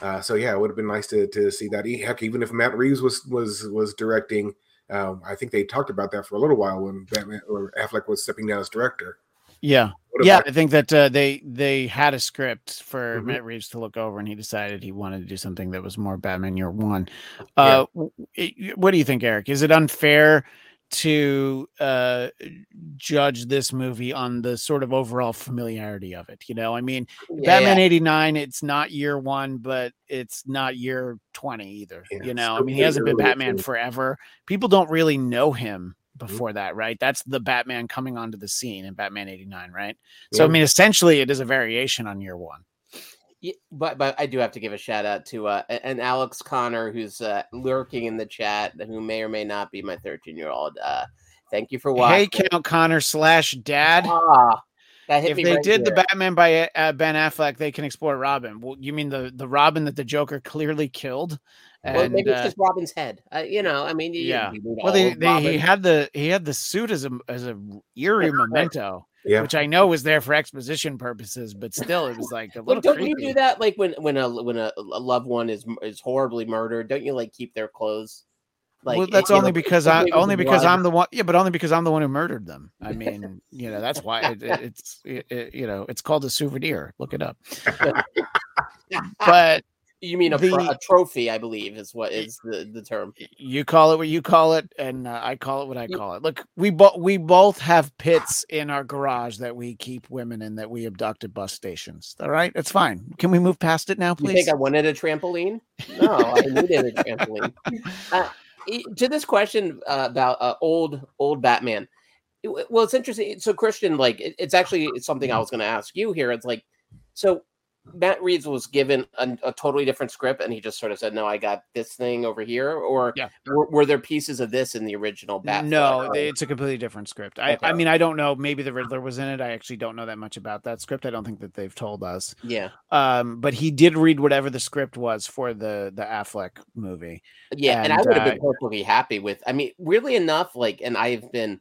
Uh, so yeah, it would have been nice to to see that. Heck, even if Matt Reeves was was was directing, um, I think they talked about that for a little while when Batman or Affleck was stepping down as director. yeah yeah i think that uh, they they had a script for Mhm. matt reeves to look over and he decided he wanted to do something that was more batman year one uh it- what do you think eric is it unfair to uh judge this movie on the sort of overall familiarity of it you know i mean Yeah, Batman yeah. 89, it's not year one, but it's not year 20 either. Yeah, you know, I mean, he hasn't been Batman forever. People don't really know him Mm-hmm. before that, right? That's the Batman coming onto the scene in Batman 89, right? So, I mean, essentially, it is a variation on year one. Yeah, but but I do have to give a shout out to uh, a- an Alex Conner who's uh, lurking in the chat, who may or may not be my 13 year old. Uh, thank you for watching. Hey, Count Conner slash dad. Ah, If they right did the. Batman by uh, Ben Affleck, they can explore Robin. Well, you mean the the Robin that the Joker clearly killed? well, maybe it's uh, just Robin's head. Uh, you know, I mean, yeah. you well, they, they he had the he had the suit as a as a eerie memento. Yeah. which I know was there for exposition purposes, but still, it was like a little don't creepy. you do that like when when a when a, loved one is is horribly murdered? Don't you like keep their clothes? Like well, that's know, only because I only because blood? I'm the one. Yeah, but only because I'm the one who murdered them. I mean, you know, that's why it, it- it's it, it- you know it's called a souvenir. Look it up. But You mean a, pro- a trophy? I believe is what is the the term. you call it what you call it, and uh, I call it what I call it. Look, we both we both have pits in our garage that we keep women in that we abduct at bus stations. All right, it's fine. Can we move past it now, You please? think I wanted a trampoline? No, I needed a trampoline. Uh, to this question uh, about uh, old old Batman. well, it's interesting. So Christian, like, it, it's actually it's something I was going to ask you here. It's like, so Matt Reeves was given a, a totally different script, and he just sort of said, "No, I got this thing over here," or Yeah. were, were there pieces of this in the original Batman? No, they- it's a completely different script. I, I mean, I don't know. Maybe the Riddler was in it. I actually don't know that much about that script. I don't think that they've told us. yeah, Um, but he did read whatever the script was for the the Affleck movie. yeah, and, I would have uh, been perfectly happy with. I mean, weirdly enough, like, and I've been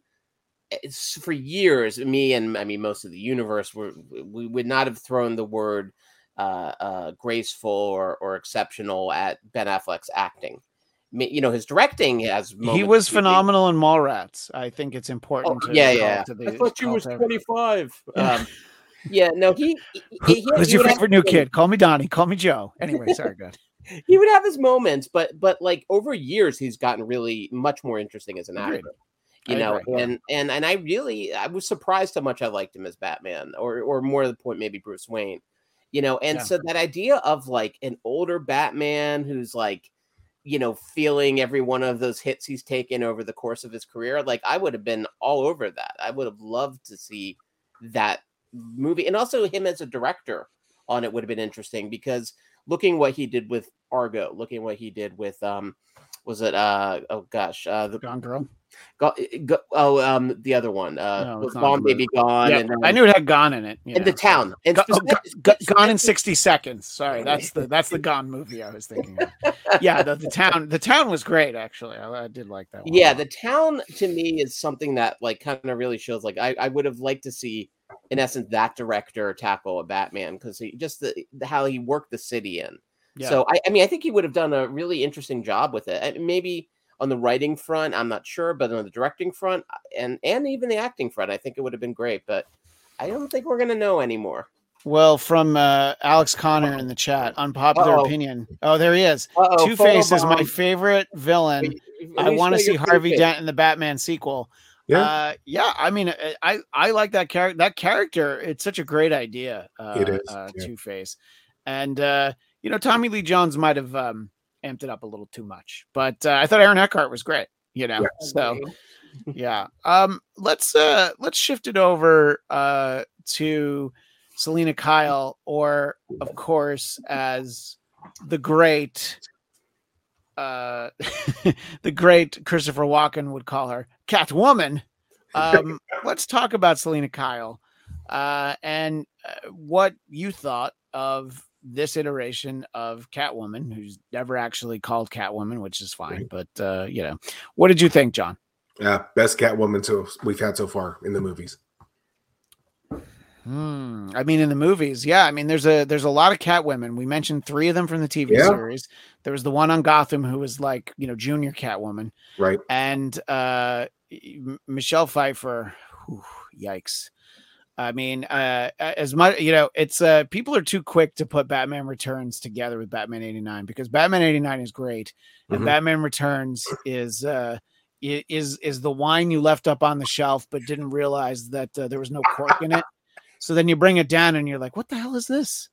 it's for years. Me and I mean, most of the universe were we would not have thrown the word uh, uh, graceful or, or exceptional at Ben Affleck's acting. I mean, you know, his directing has. he was to be- phenomenal in Mallrats. I think it's Oh, important. to yeah, yeah. to the- I thought you was to- twenty five. Um, yeah, no, he. he, Who- he- who's he your favorite new kid? Call me Donnie. Call me Joe. Anyway, sorry, good. He would have his moments, but but like over years, he's gotten really much more interesting as an Agreed. actor. You I know, agree, and and and I really I was surprised how much I liked him as Batman, or or more to the point, maybe Bruce Wayne. You know, and Yeah. so that idea of like an older Batman who's like, you know, feeling every one of those hits he's taken over the course of his career, like I would have been all over that. I would have loved to see that movie, and also him as a director on it would have been interesting because looking what he did with Argo, looking what he did with um, was it uh oh gosh uh the Gone Girl. go, go, oh um the other one uh No, Gone Baby Gone Yeah, and I knew it had Gone in it. you and the town and Go- oh, Go- Gone in 60 seconds. Sorry, that's the that's the Gone movie I was thinking of. Yeah, the, the town the town was great actually. I, I did like that one. yeah the town to me is something that like kind of really shows like I, I would have liked to see in essence that director tackle a batman because he just the- how he worked the city in Yeah. so I, I mean i think he would have done a really interesting job with it maybe on the writing front i'm not sure but on the directing front uh, and and even the acting front i think it would have been great but i don't think we're gonna know anymore Well, from uh, Alex Conner in the chat, unpopular Uh-oh. opinion. Oh, there he is. Two Face is my favorite villain. I want to see Harvey Dent in the Batman sequel. Yeah. Uh, yeah. I mean, I- I I like that character. That character, it's such a great idea. Uh, It is, Uh, yeah. Two Face, and uh, you know, Tommy Lee Jones might have um, amped it up a little too much, but uh, I thought Aaron Eckhart was great. You know, so yeah. Um, let's uh let's shift it over uh to Selina Kyle, or of course, as the great uh the great Christopher Walken would call her, Catwoman. Um, let's talk about Selina Kyle uh and uh, what you thought of this iteration of Catwoman, who's never actually called Catwoman, which is fine, but uh, you know, what did you think, John? Uh, best Catwoman so we've had so far in the movies. Hmm. I mean, in the movies, yeah. I mean, there's a there's a lot of Catwomen. We mentioned three of them from the TV Yeah. series. There was the one on Gotham who was like, you know, junior Catwoman, Right. and uh, Michelle Pfeiffer. whew, yikes. I mean, uh, as much you know, it's uh, people are too quick to put Batman Returns together with Batman '89 because Batman '89 is great, and Mhm. Batman Returns is uh, is is the wine you left up on the shelf but didn't realize that uh, there was no cork in it. So then you bring it down and you're like, what the hell is this?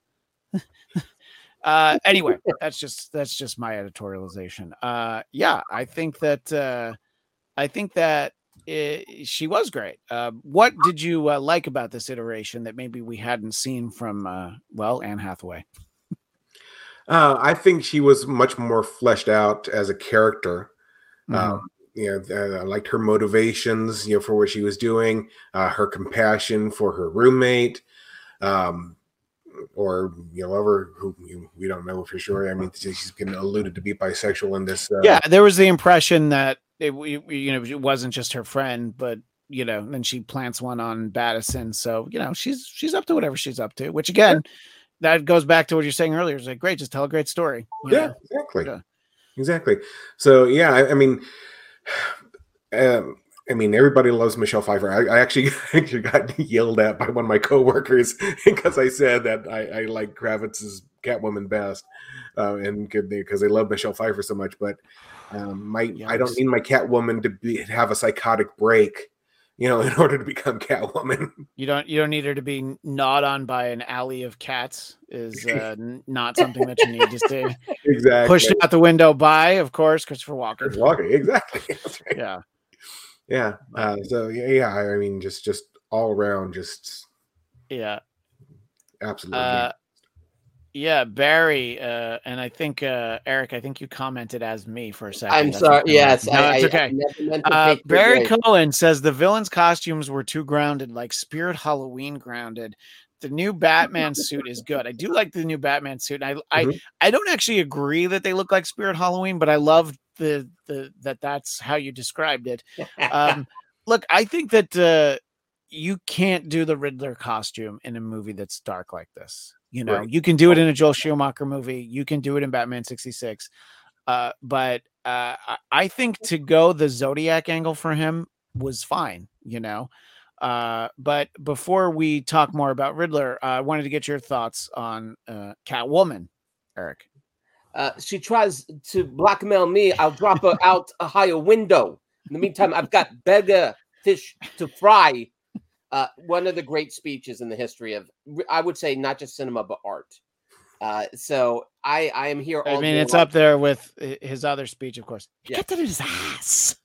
uh anyway, that's just that's just my editorialization. Uh yeah, I think that uh I think that it, she was great. Uh, what did you uh, like about this iteration that maybe we hadn't seen from uh well Anne Hathaway? Uh, I think she was much more fleshed out as a character. Mhm. Um, you know, I liked her motivations, you know, for what she was doing, uh, her compassion for her roommate, um, or you know, whoever who you, we don't know for sure. I mean, she's been alluded to be bisexual in this. Uh, yeah, there was the impression that it, you know, it wasn't just her friend, but you know, then she plants one on Battison. So you know, she's she's up to whatever she's up to. Which again, that goes back to what you're saying earlier. It's like, great, just tell a great story. yeah, know? exactly, Yeah. exactly. So yeah, I, I mean, um, I mean, everybody loves Michelle Pfeiffer. I, I actually actually got yelled at by one of my coworkers because I said that I, I like Kravitz's Catwoman best, uh, and because they love Michelle Pfeiffer so much. But um, my I don't need my Catwoman to be have a psychotic break you know, in order to become Catwoman. You don't you don't need her to be gnawed on by an alley of cats is uh, not something that you need to stay exactly. pushed out the window by, of course, Christopher Walken. Walker, exactly. Right. Yeah. Yeah. Uh, so yeah, yeah, I mean, just just all around, just Yeah. absolutely. Uh, yeah, Barry, uh, and I think uh, Eric, I think you commented as me for a 2nd I'm sorry. Yes, no, I, it's okay. I to Uh, Barry. Cohen says the villains' costumes were too grounded, like Spirit Halloween grounded. The new Batman suit is good. I do like the new Batman suit. I I, Mhm. I don't actually agree that they look like Spirit Halloween, but I love the the that that's how you described it. Um, look, I think that uh, you can't do the Riddler costume in a movie that's dark like this. You know, Right. you can do it in a Joel Schumacher movie. You can do it in Batman sixty six. Uh, but uh, I- I think to go the Zodiac angle for him was fine. You know. Uh, but before we talk more about Riddler, uh, I wanted to get your thoughts on uh, Catwoman, Eric. uh, she tries to blackmail me. I'll drop her out a higher window. In the meantime, I've got bigger fish to fry. Uh, one of the great speeches in the history of, I would say, not just cinema but art. Uh, so I, I am here. I mean, it's long. up there with his other speech, of course. Yeah. Get in his ass.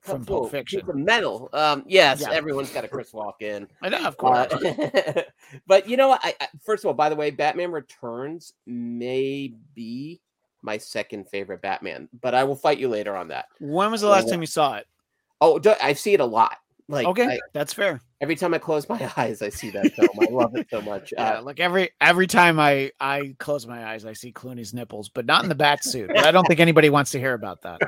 from Pulp Fiction. piece of metal. Um, yes, Yeah. everyone's got a Chris Walken. I know, of course. Uh, but you know? I, I, first of all, by the way, Batman Returns may be my second favorite Batman, but I will fight you later on that. when was the last time you saw it? Oh, I see it a lot. Like, okay, I- that's fair. every time I close my eyes, I see that film. I love it so much. Yeah, Uh, like every every time I I close my eyes, I see Clooney's nipples, but not in the bat suit. I don't think anybody wants to hear about that.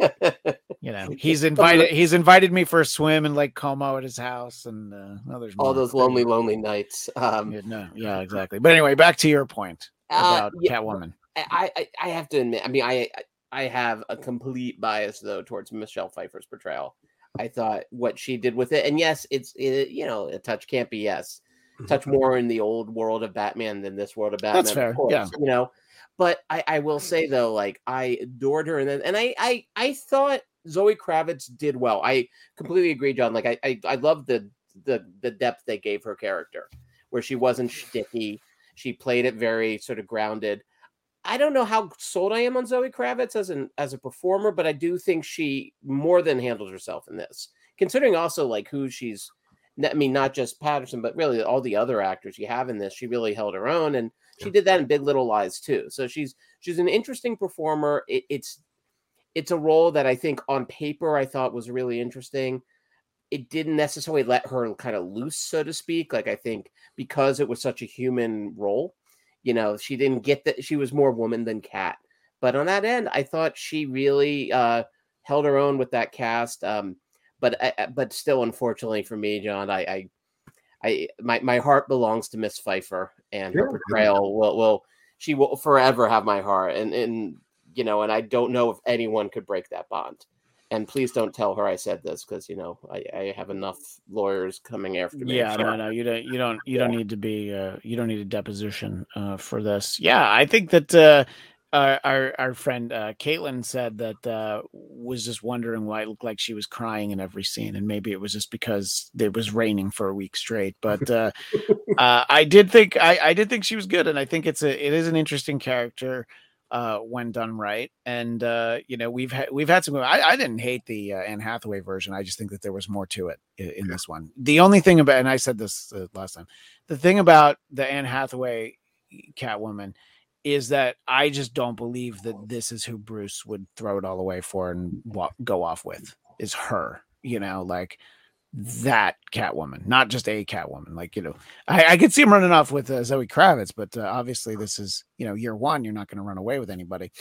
You know, he's invited he's invited me for a swim in Lake Como at his house, and uh, well, there's all those lonely, lonely nights. Um, Yeah, no, yeah, exactly. But anyway, back to your point uh, about yeah, Catwoman. I, I I have to admit, I mean, I I have a complete bias though towards Michelle Pfeiffer's portrayal. I thought what she did with it, and yes, it's it, you know a touch can't be yes, mm-hmm. touch more in the old world of Batman than this world of Batman. That's fair, course, yeah. you know. But I, I will say mm. though, like I adored her, and then and I I I thought Zoe Kravitz did well. I completely agree, John. Like I I, I love the the the depth they gave her character, where she wasn't mm. sticky. She played it very sort of grounded. I don't know how sold I am on Zoe Kravitz as an as a performer, but I do think she more than handled herself in this. Considering also like who she's, I mean, not just Pattinson, but really all the other actors you have in this, she really held her own, and she did that in Big Little Lies too. So she's she's an interesting performer. It, it's it's a role that I think on paper I thought was really interesting. It didn't necessarily let her kind of loose, so to speak. Like I think because it was such a human role, you know, she didn't get that she was more woman than cat. But on that end, I thought she really uh, held her own with that cast. Um, but I- I- but still, unfortunately for me, John, I, I I my my heart belongs to Miss Pfeiffer, and her portrayal will will she will forever have my heart. And and you know, and I don't know if anyone could break that bond. And please don't tell her I said this because you know I, I have enough lawyers coming after me. Yeah, no, no, you don't, you don't, you don't need to be, uh, you don't need a deposition uh, for this. Yeah, I think that uh, our, our our friend uh, Caitlin said that uh, was just wondering why it looked like she was crying in every scene, and maybe it was just because it was raining for a week straight. But uh, uh, I did think, I, I did think she was good, and I think it's a, it is an interesting character uh when done right and uh you know we've had we've had some I, I didn't hate the uh, anne hathaway version i just think that there was more to it in, in this one. The only thing about and i said this uh, last time the thing about the anne hathaway catwoman is that i just don't believe that this is who bruce would throw it all away for and wa- go off with is her you know like that Catwoman, not just a Catwoman. Like you know, I, I could see him running off with uh, Zoe Kravitz, but uh, obviously this is you know year one. You're not going to run away with anybody.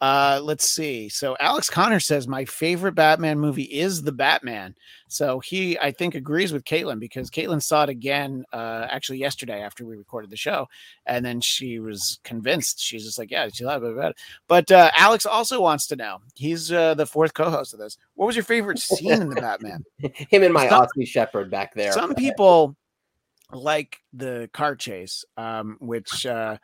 Uh, let's see. So Alex Conner says my favorite Batman movie is the Batman. So he, I think, agrees with Caitlin because Caitlin saw it again uh, actually yesterday after we recorded the show, and then she was convinced. She's just like, yeah, she loved it. But uh, Alex also wants to know. He's uh, the fourth co-host of this. What was your favorite scene in the Batman? Him and my Some- Aussie Shepherd back there. Some people like the car chase, um, which uh,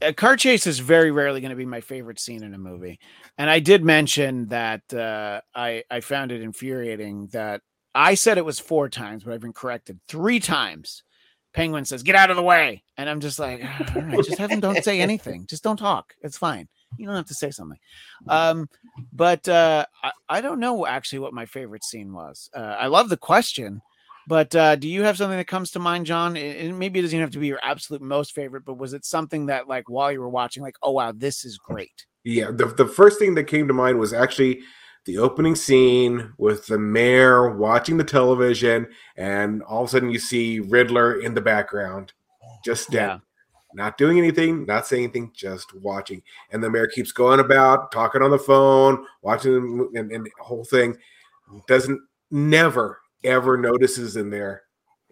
a car chase is very rarely going to be my favorite scene in a movie. And I did mention that uh, I I found it infuriating that I said it was four times, but I've been corrected three times. Penguin says, "Get out of the way," and I'm just like, "All right, just have him don't say anything. Just don't talk. It's fine. You don't have to say something." Um, but uh, I, I don't know actually what my favorite scene was. Uh, I love the question, but uh, do you have something that comes to mind, John? And maybe it doesn't have to be your absolute most favorite, but was it something that, like, while you were watching, like, oh wow, this is great? Yeah, the, the first thing that came to mind was actually the opening scene with the mayor watching the television, and all of a sudden you see Riddler in the background, just dead, Yeah. not doing anything, not saying anything, just watching. And the mayor keeps going about, talking on the phone, watching, the- and, and the whole thing doesn't never ever notices in there.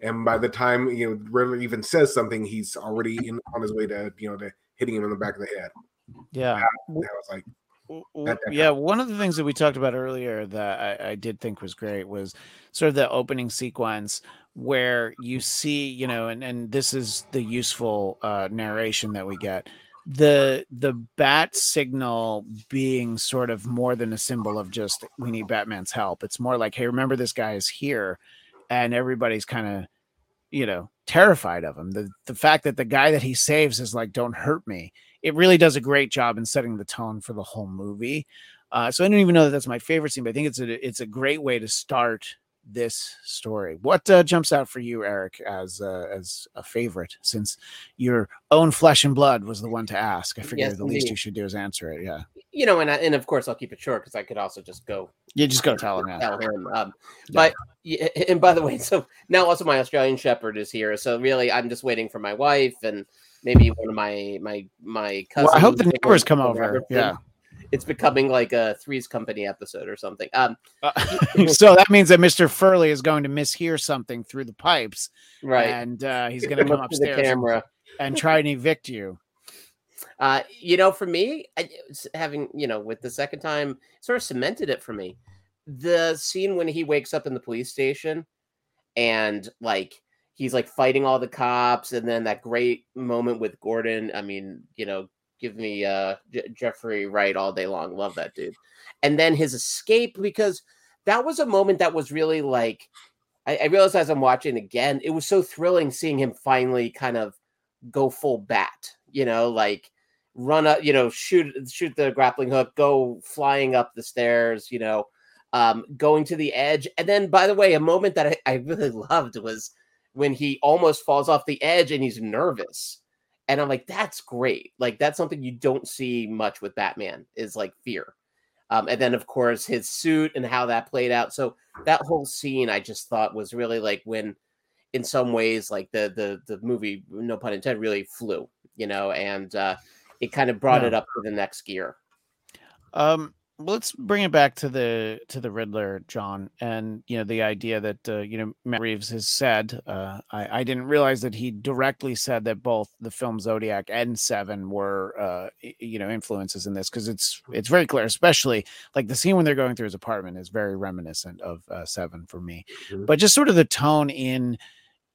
And by the time you know Riddler even says something, he's already in on his way to you know to hitting him in the back of the head. Yeah. That was like W- w- That- that yeah, one of the things that we talked about earlier that I, I did think was great was sort of the opening sequence where you see, you know, and, and this is the useful uh, narration that we get the the bat signal being sort of more than a symbol of just we need Batman's help. It's more like, hey, remember this guy is here, and everybody's kind of you know terrified of him. The the fact that the guy that he saves is like, don't hurt me it really does a great job in setting the tone for the whole movie. Uh, so I don't even know that that's my favorite scene, but I think it's a it's a great way to start this story. What uh, jumps out for you, Eric, as uh, as a favorite? Since your own flesh and blood was the one to ask, I figured Yes, the least you should do is answer it. Yeah, You know, and I, and of course I'll keep it short because I could also just go you just go tell him. Yeah. tell him. Um, Yeah. but yeah, and by the way, so now also my Australian Shepherd is here. So really, I'm just waiting for my wife and maybe one of my my my cousins. Well, I hope the neighbors come over. Yeah. It's becoming like a Three's Company episode or something. Um, Uh, so that means that Mr. Furley is going to mishear something through the pipes, right. and uh, he's going to come to the and, camera. and try and evict you. Uh, you know, for me, I, having you know, with the second time, sort of cemented it for me. The scene when he wakes up in the police station, and like he's like fighting all the cops, and then that great moment with Gordon. I mean, you know, give me uh J- Jeffrey Wright all day long. Love that dude. And then his escape because that was a moment that was really like I, I realized as I'm watching again, it was so thrilling seeing him finally kind of go full bat. You know, like run up, you know, shoot shoot the grappling hook, go flying up the stairs, you know, um, going to the edge. And then by the way, a moment that I, I really loved was when he almost falls off the edge and he's nervous. And I'm like, that's great. Like that's something you don't see much with Batman is like fear. Um, and then of course his suit and how that played out. So that whole scene I just thought was really like when in some ways like the the the movie, no pun intended, really flew, you know, and uh it kind of brought Yeah. it up to the next gear. Um, let's bring it back to the to the Riddler, John, and you know the idea that uh, you know Matt Reeves has said. Uh, I, I didn't realize that he directly said that both the film Zodiac and Seven were uh, you know influences in this because it's it's very clear, especially like the scene when they're going through his apartment is very reminiscent of uh, Seven for me. Mhm. But just sort of the tone in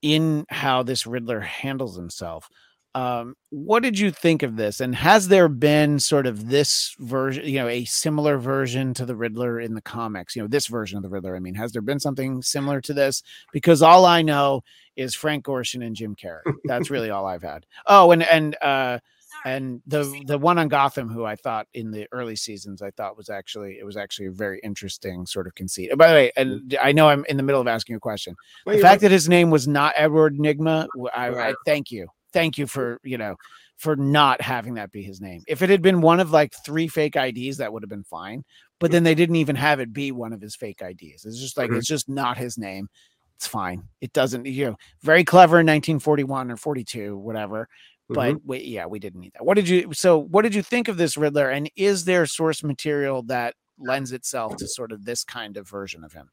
in how this Riddler handles himself. Um, what did you think of this? And has there been sort of this version, you know, a similar version to the Riddler in the comics? You know, this version of the Riddler. I mean, has there been something similar to this? Because all I know is Frank Gorshin and Jim Carrey. That's really all I've had. Oh, and and uh and the the one on Gotham who I thought in the early seasons I thought was actually it was actually a very interesting sort of conceit. By the way, and I know I'm in the middle of asking a question. Well, The fact know, that his name was not Edward Nygma, I, Right. thank you, thank you for you know for not having that be his name. If it had been one of like three fake IDs, that would have been fine. But then they didn't even have it be one of his fake IDs. It's just like Mhm. it's just not his name. It's fine. It doesn't. You know, very clever in 1941 or 42, whatever. But Mhm. we, yeah, we didn't need that. What did you? So, what did you think of this Riddler? And is there source material that lends itself to sort of this kind of version of him?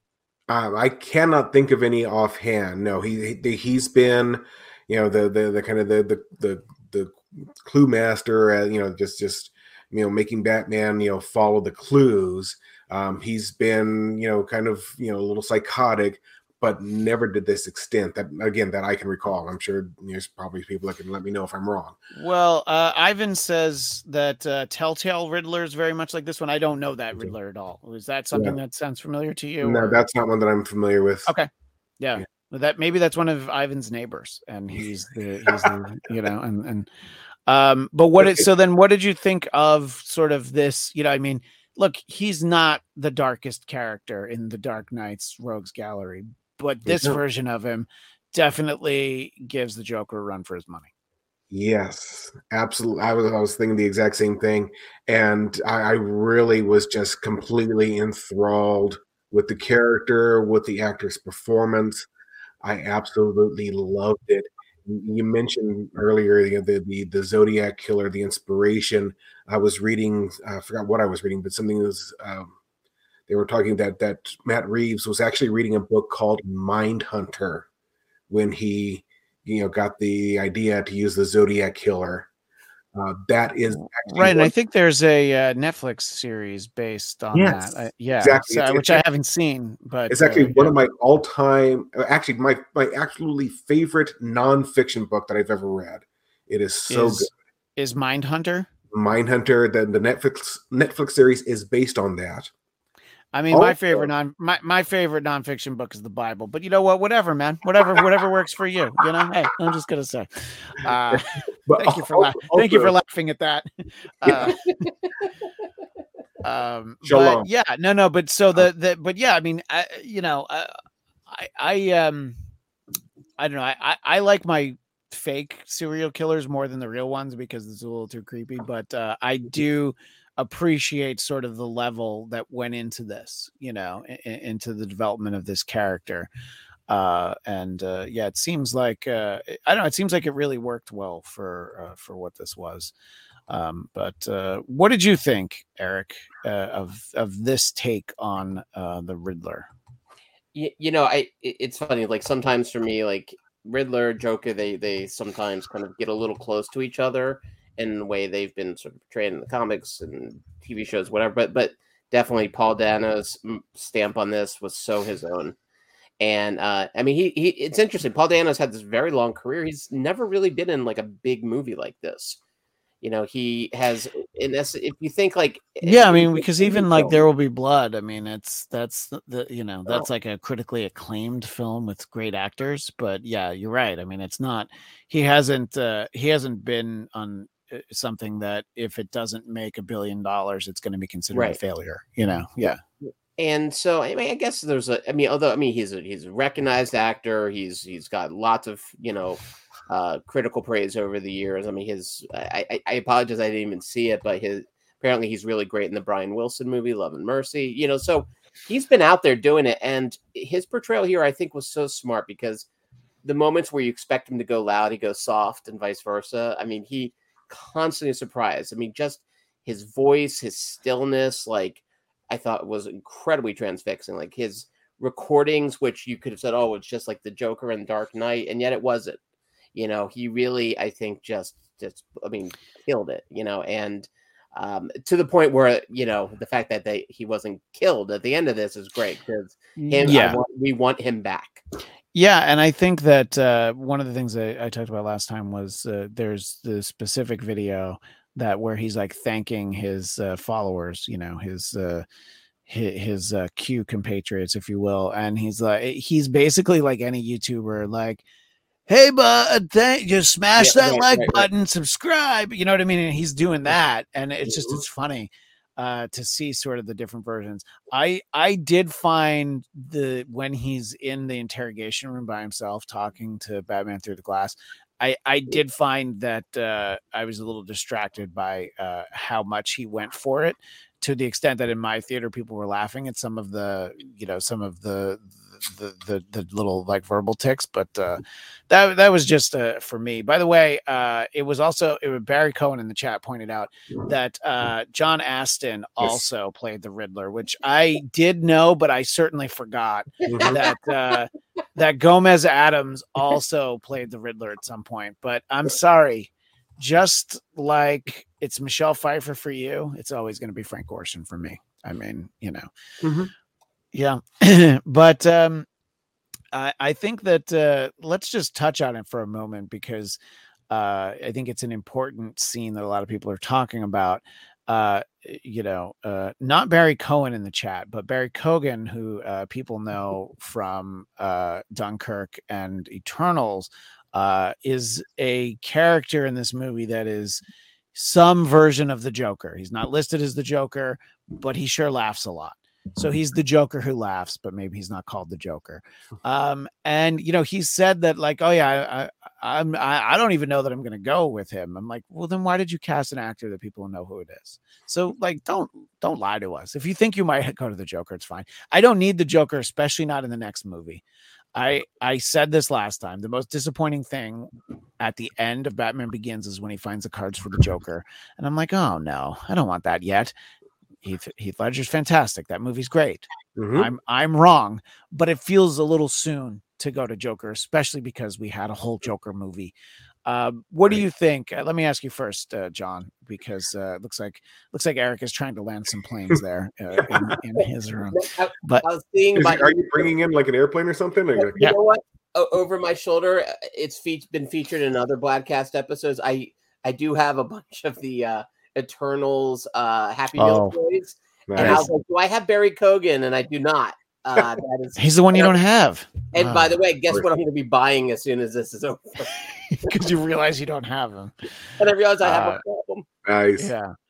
Um, I cannot think of any offhand. No, he, he he's been, you know, the the, the kind of the the the, the clue master. Uh, you know, just just you know making Batman you know follow the clues. Um, he's been you know kind of you know a little psychotic, but never to this extent that again that I can recall. I'm sure there's probably people that can let me know if I'm wrong. Well, uh, Ivan says that uh, Telltale Riddler is very much like this one. I don't know that Riddler at all. Is that something that sounds familiar to you? No, or- that's not one that I'm familiar with. Okay. Yeah. Yeah. That maybe that's one of Ivan's neighbors, and he's the he's the you know and and um. But what it so then what did you think of sort of this? You know, I mean, look, he's not the darkest character in the Dark Knight's Rogues Gallery, but this No. version of him definitely gives the Joker a run for his money. Yes, absolutely. I was I was thinking the exact same thing, and I, I really was just completely enthralled with the character, with the actor's performance. I absolutely loved it. You mentioned earlier the the the, the Zodiac Killer, the inspiration. I was reading, I forgot what I was reading, but something was. Um, they were talking that that Matt Reeves was actually reading a book called Mindhunter when he you know got the idea to use the Zodiac killer. Uh, that is actually Right, and I think there's a uh, Netflix series based on Yes, that. I, yeah, exactly. so- It's- which it's- I haven't seen, but it's actually uh, one of my all-time, uh, actually my my absolutely favorite nonfiction book that I've ever read. It is so is, good. is Mindhunter. Mindhunter, Then the Netflix Netflix series is based on that. I mean, my favorite non my, my favorite nonfiction book is the Bible. But you know what? Whatever, man. Whatever, whatever works for you. You know. Hey, I'm just gonna say. Uh, thank you for la- thank you for laughing at that. Uh, um, but yeah, no, no. But so the the but yeah, I mean, I, you know, uh, I I um, I don't know. I, I I like my fake serial killers more than the real ones because it's a little too creepy. But uh, I do appreciate sort of the level that went into this, you know, i- i- into the development of this character. Uh, and uh, yeah, it seems like uh, I don't know. It seems like it really worked well for uh, for what this was. Um, but uh, what did you think, Eric, uh, of of this take on uh, the Riddler? you, you know i it- it's funny like sometimes for me like riddler joker they they sometimes kind of get a little close to each other in the way they've been sort of portrayed in the comics and tv shows whatever but but definitely paul dano's stamp on this was so his own and uh i mean he, he it's interesting paul dano's had this very long career he's never really been in like a big movie like this you know he has in this if you think like Yeah, I mean, because even like film- there will be blood. I mean, it's that's the, the you know Oh. that's like a critically acclaimed film with great actors. But yeah, you're right. I mean, it's not. He hasn't. uh He hasn't been on something that if it doesn't make a billion dollars, it's going to be considered a failure. You know? Yeah. and so I mean, I guess there's a. I mean, although I mean, he's a he's a recognized actor. He's he's got lots of you know, uh, critical praise over the years. I mean, his. I, I I apologize, I didn't even see it, but his apparently he's really great in the Brian Wilson movie, Love and Mercy. You know, so he's been out there doing it, and his portrayal here, I think, was so smart because the moments where you expect him to go loud, he goes soft, and vice versa. I mean, he constantly surprised. I mean, just his voice, his stillness, like I thought was incredibly transfixing. Like his recordings, which you could have said, oh, it's just like the Joker and Dark Knight, and yet it wasn't. You know, he really, I think, just just I mean, killed it. You know, and um, to the point where you know the fact that they he wasn't killed at the end of this is great because him, Yeah. want- we want him back. Yeah, and I think that uh, one of the things that I talked about last time was uh, there's the specific video that where he's like thanking his uh, followers, you know, his uh, his, his uh, Q compatriots, if you will, and he's like he's basically like any YouTuber, like. Hey, bud, thank just smash Yeah, that right, like right, right. button, subscribe. You know what I mean? And he's doing that, and it's just it's funny uh to see sort of the different versions. I i did find the when he's in the interrogation room by himself talking to batman through the glass i i did find that uh i was a little distracted by uh how much he went for it to the extent that in my theater people were laughing at some of the you know some of the the the, the little like verbal ticks but uh that that was just uh for me. By the way uh it was also it was barry cohen in the chat pointed out that uh john astin also played the riddler which i did know but i certainly forgot Mhm. that uh that gomez addams also played the riddler at some point but i'm sorry just like it's michelle pfeiffer for you it's always going to be frank Gorshin for me i mean you know Mhm. yeah but um I, I think that uh, let's just touch on it for a moment because uh, I think it's an important scene that a lot of people are talking about. Uh, you know, uh, not Barry Cohen in the chat, but Barry Keoghan, who uh, people know from uh, Dunkirk and Eternals, uh, is a character in this movie that is some version of the Joker. He's not listed as the Joker, but he sure laughs a lot. So he's the Joker who laughs, but maybe he's not called the Joker. Um, and you know, he said that like, oh yeah, I, I'm I, I don't even know that I'm going to go with him. I'm like, well, then why did you cast an actor that people know who it is? So like, don't don't lie to us. If you think you might go to the Joker, it's fine. I don't need the Joker, especially not in the next movie. I I said this last time. The most disappointing thing at the end of Batman Begins is when he finds the cards for the Joker, and I'm like, oh no, I don't want that yet. Heath Heath Ledger's fantastic. That movie's great. Mhm. I'm I'm wrong, but it feels a little soon to go to Joker, especially because we had a whole Joker movie. Um, what do you think? Uh, let me ask you first, uh, John, because uh, it looks like looks like Eric is trying to land some planes there uh, in, in his room. But I was seeing Is my are you bringing in like an airplane or something? Like, you Yeah. know what? O- over my shoulder, uh, it's fe- been featured in other Bladtcast episodes. I I do have a bunch of the uh, Eternals uh, Happy Meal Oh. toys, and I was like, "Do I have Barry Keoghan?" And I do not. Uh, that is, he's the one you don't have. and by Ah, the way, guess what I'm going to be buying as soon as this is over? because you realize you don't have him. And I realize I have Uh, a problem. nice. Yeah.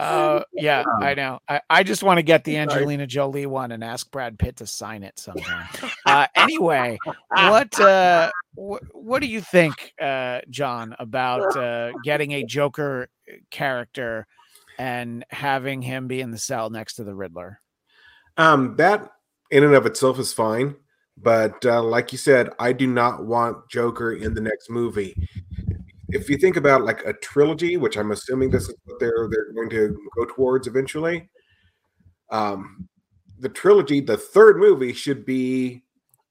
Uh, yeah, I know. I, I just want to get the Angelina Jolie one and ask Brad Pitt to sign it sometime. uh, anyway, what uh, wh- what do you think, uh, John, about uh, getting a Joker character and having him be in the cell next to the Riddler? Um, that in and of itself is fine, but uh, like you said, I do not want Joker in the next movie. If you think about like a trilogy, which I'm assuming this is what they're they're going to go towards eventually, um, the trilogy, the third movie should be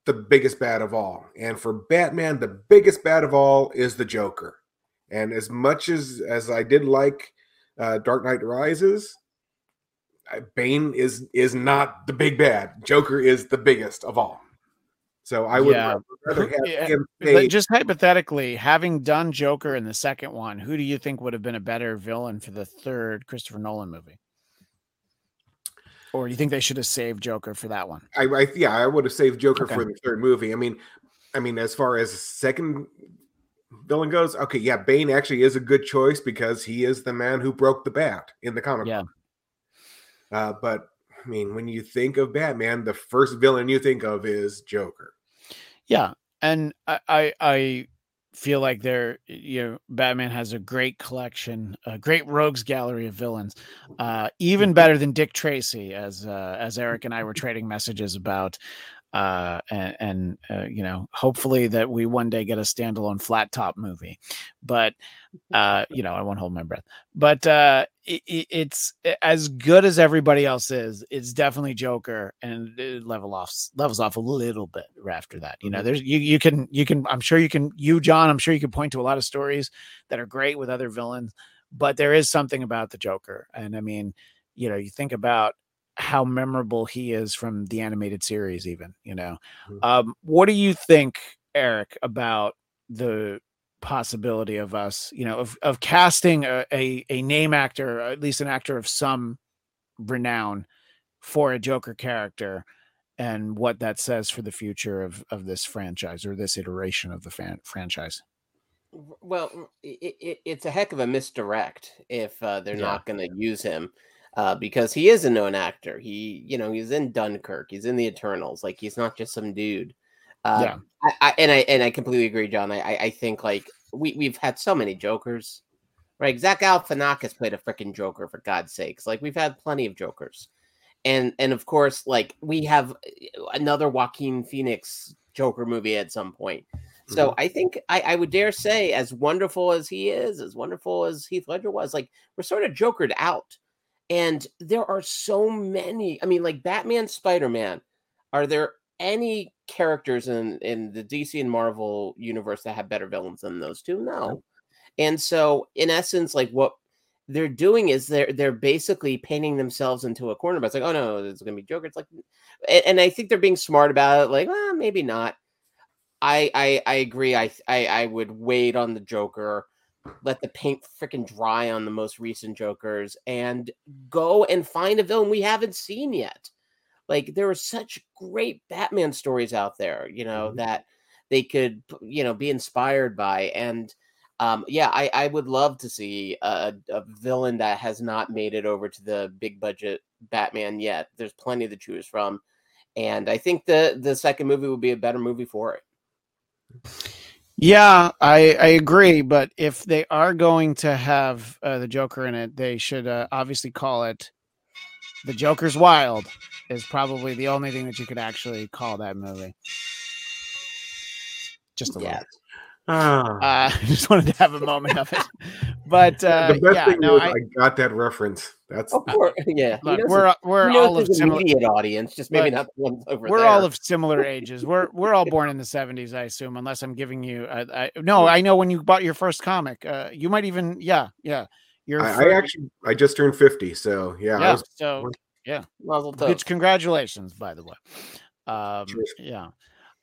the biggest bad of all. And for Batman, the biggest bad of all is the Joker. And as much as as I did like uh, Dark Knight Rises, Bane is is not the big bad. Joker is the biggest of all. So I would Yeah. rather have him stay. just hypothetically, having done Joker in the second one, who do you think would have been a better villain for the third Christopher Nolan movie? Or do you think they should have saved Joker for that one? I, I yeah, I would have saved Joker Okay. for the third movie. I mean, I mean, as far as second villain goes, okay, yeah, Bane actually is a good choice because he is the man who broke the bat in the comic. Yeah. book. Uh, but I mean, when you think of Batman, the first villain you think of is Joker. Yeah, and I I, I feel like there you know Batman has a great collection, a great rogues gallery of villains, uh, even better than Dick Tracy, as uh, as Eric and I were trading messages about. Uh, and, and uh, you know, hopefully that we one day get a standalone flat top movie, but uh, you know, I won't hold my breath. But uh, it, it- it's as good as everybody else is. It's definitely Joker, and it level off levels off a little bit after that. You know, there's you you can you can I'm sure you can you John I'm sure you can point to a lot of stories that are great with other villains, but there is something about the Joker, and I mean, you know, you think about how memorable he is from the animated series even you know Mhm. um what do you think eric about the possibility of us you know of, of casting a, a a name actor or at least an actor of some renown for a joker character and what that says for the future of of this franchise or this iteration of the fan, franchise Well, it, it, it's a heck of a misdirect if uh, they're Yeah. not going to use him uh, because he is a known actor. He, you know, he's in Dunkirk. He's in the Eternals. Like he's not just some dude. Uh, Yeah. I, I, and I and I completely agree, John. I, I, think like we we've had so many Jokers, right? Zach Galifianakis played a freaking Joker for God's sakes. Like we've had plenty of Jokers, and and of course, like we have uh, another Joaquin Phoenix Joker movie at some point. So I think I, I would dare say, as wonderful as he is, as wonderful as Heath Ledger was, like we're sort of jokered out. And there are so many. I mean, like Batman, Spider Man. Are there any characters in in the DC and Marvel universe that have better villains than those two? No. And so, in essence, like what they're doing is they're they're basically painting themselves into a corner. But it's like, oh no, it's gonna be Joker. It's like, and, and I think they're being smart about it. Like, well, maybe not. I I I agree. I I I would wait on the Joker, let the paint freaking dry on the most recent Jokers, and go and find a villain we haven't seen yet. Like there are such great Batman stories out there, you know, Mhm. that they could you know be inspired by and um yeah i i would love to see a, a villain that has not made it over to the big budget batman yet there's plenty to choose from and i think the the second movie would be a better movie for it Yeah, I I agree. But if they are going to have uh, the Joker in it, they should uh, obviously call it "The Joker's Wild." Is probably the only thing that you could actually call that movie. Just a yeah little. Ah. Uh, I just wanted to have a moment of it. But uh, the best yeah, thing no, is I, I, got that reference. That's of course yeah look, we're we're all of similar. immediate audience just maybe Look, not the ones over We're there all of similar ages. We're we're all born in the seventies, I assume, unless I'm giving you. I, I, no, I know when you bought your first comic. Uh, you might even, yeah, yeah. Your I, I actually I just turned fifty, so yeah. I yeah. was- So Mazel tov. good congratulations, by the way. Um, yeah.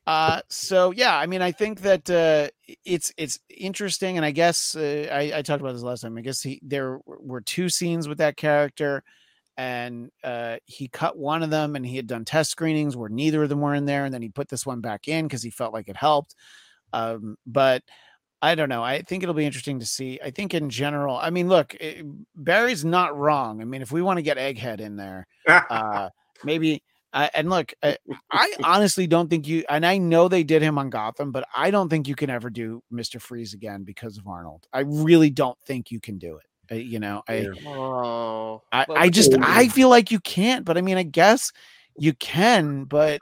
Uh, so yeah, I mean, I think that uh, it's it's interesting, and I guess uh, I, I talked about this last time. I guess he there were two scenes with that character, and uh, he cut one of them, and he had done test screenings where neither of them were in there, and then he put this one back in because he felt like it helped. Um, but I don't know. I think it'll be interesting to see. I think in general, I mean, look, eh, Barry's not wrong. I mean, if we want to get Egghead in there, uh maybe uh, and look I, I honestly don't think you and i know they did him on gotham but i don't think you can ever do mr freeze again because of arnold i really don't think you can do it Uh, you know i oh I, I just Ooh. i feel like you can't but i mean i guess you can but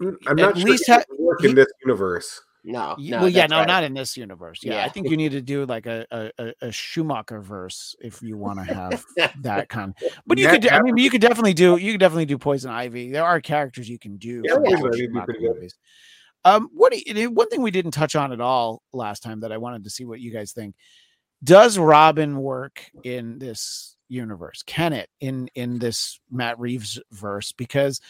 I'm at not sure least it ha- work he- in this universe. No, no well yeah no right. not in this universe yeah, i think you need to do like a a, a- schumacher verse if you want to have that kind but you That could do- i mean you could definitely do you could definitely do poison ivy there are characters you can do Yeah, from Poison the Ivy would be Schumacher pretty good. movies. um what you, one thing we didn't touch on at all last time that i wanted to see what you guys think does robin work in this universe can it in in this matt reeves verse because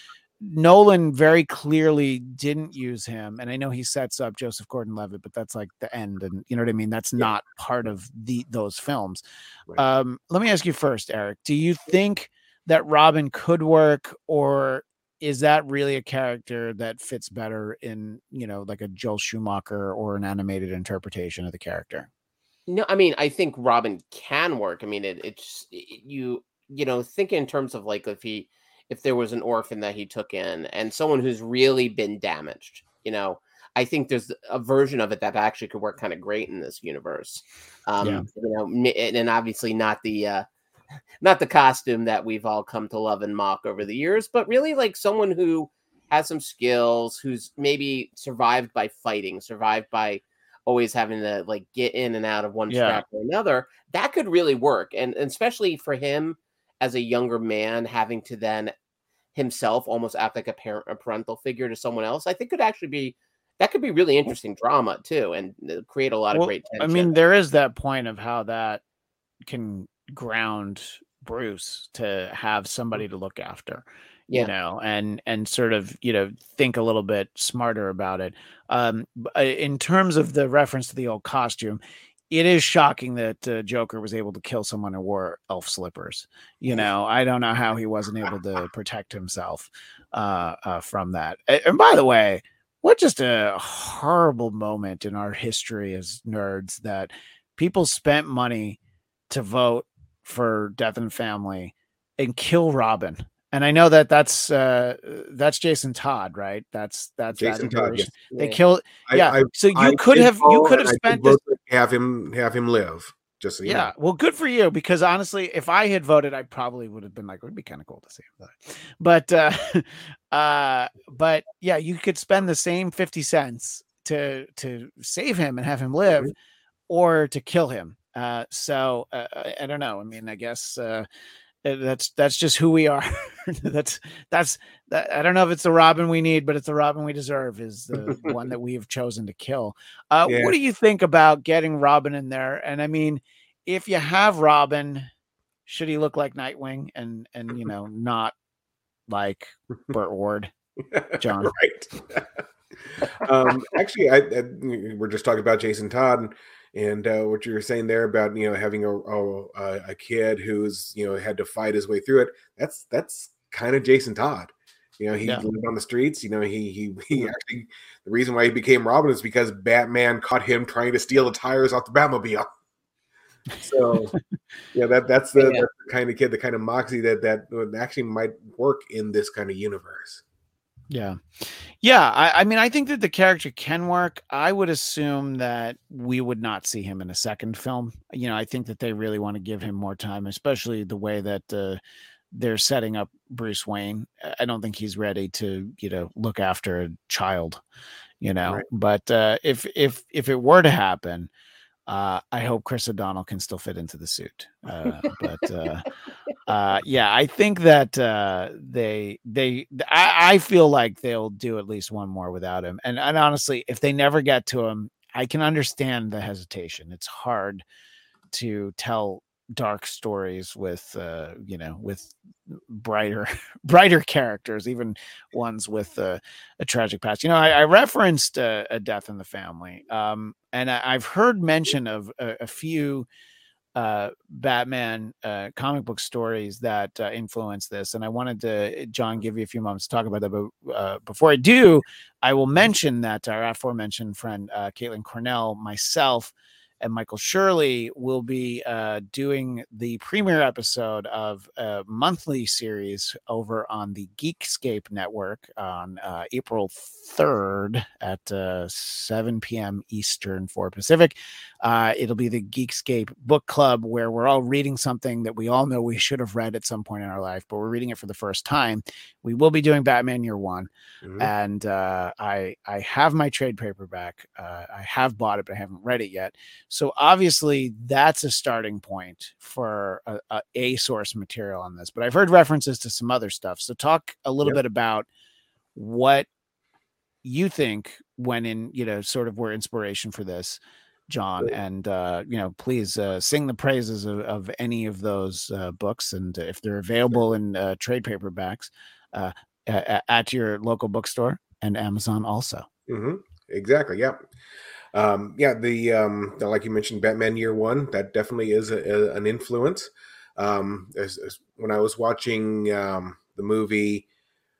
Nolan very clearly didn't use him, and I know he sets up Joseph Gordon-Levitt, but that's like the end, and you know what I mean. That's not part of the those films. Right. Um, let me ask you first, Eric. Do you think that Robin could work, or is that really a character that fits better in you know like a Joel Schumacher or an animated interpretation of the character? No, I mean, I think Robin can work. I mean, it, it's it, you you know think in terms of like if he if there was an orphan that he took in and someone who's really been damaged, you know, I think there's a version of it that actually could work kind of great in this universe. Um, Yeah. you know, and obviously not the uh not the costume that we've all come to love and mock over the years, but really like someone who has some skills, who's maybe survived by fighting, survived by always having to like get in and out of one Yeah. strap or another. That could really work, and, and especially for him as a younger man, having to then himself almost act like a parent, a parental figure to someone else. I think could actually be that could be really interesting drama too, and uh, create a lot of Well, great I mean, there is that point of how that can ground Bruce to have somebody to look after. Yeah. You know, and and sort of you know think a little bit smarter about it. Um, uh, in terms of the reference to the old costume, it is shocking that uh, Joker was able to kill someone who wore elf slippers. You know, I don't know how he wasn't able to protect himself uh, uh, from that. And by the way, what just a horrible moment in our history as nerds that people spent money to vote for Death and Family and kill Robin. And I know that that's uh that's Jason Todd, right? That's that's that Jason Todd, yes. They Yeah. killed yeah. I- so you I could have you could have spent this have him have him live. Just so you yeah, well, good for you because honestly, if I had voted, I probably would have been like, it would be kind of cool to see him. But, uh, uh, but yeah, you could spend the same fifty cents to to save him and have him live, Mhm. or to kill him. Uh, so uh, I, I don't know. I mean, I guess uh, that's that's just who we are. that's that's that, I don't know if it's the Robin we need, but it's the Robin we deserve. Is the one that we have chosen to kill. Uh, Yeah. What do you think about getting Robin in there? And I mean, if you have Robin, should he look like Nightwing and and you know not like Burt Ward? John. right. um, actually, I, I we're just talking about Jason Todd and uh, what you were saying there about you know having a, a a kid who's you know had to fight his way through it. That's that's kind of Jason Todd. You know, he Yeah. lived on the streets. You know, he he he actually the reason why he became Robin is because Batman caught him trying to steal the tires off the Batmobile. So, yeah, that that's the, Yeah. that's the kind of kid, the kind of moxie that that actually might work in this kind of universe. Yeah. Yeah. I, I mean, I think that the character can work. I would assume that we would not see him in a second film. You know, I think that they really want to give him more time, especially the way that uh, they're setting up Bruce Wayne. I- don't think he's ready to, you know, look after a child, you know. Right. But uh, if if if it were to happen, uh, I hope Chris O'Donnell can still fit into the suit. Uh, but uh, yeah, I think that uh, they they I, I feel like they'll do at least one more without him. And and honestly, if they never get to him, I can understand the hesitation. It's hard to tell dark stories with uh you know with brighter brighter characters even ones with a tragic past you know i, I referenced uh, a death in the family um and I, i've heard mention of a, a few uh batman uh comic book stories that uh, influence this and i wanted to john give you a few moments to talk about that but uh, before i do i will mention that our aforementioned friend uh caitlin cornell myself and Michael Shirley will be uh, doing the premiere episode of a monthly series over on the Geekscape Network on uh, April 3rd at uh, 7 p.m. Eastern, 4 Pacific. Uh, it'll be the Geekscape Book Club where we're all reading something that we all know we should have read at some point in our life, but we're reading it for the first time. We will be doing Batman Year One Mhm. and uh, I I have my trade paperback. Uh, I have bought it, but I haven't read it yet. So obviously, that's a starting point for a, a, a source material on this. But I've heard references to some other stuff. So talk a little Yep. bit about what you think went in. You know, sort of were inspiration for this. John, and uh, you know, please uh, sing the praises of, of any of those uh, books, and if they're available in uh, trade paperbacks, uh, at your local bookstore and Amazon also. Mm-hmm. Exactly. Yeah. Um, yeah. The um, like you mentioned, Batman Year One. That definitely is a, a- an influence. Um, as, as when I was watching um, the movie,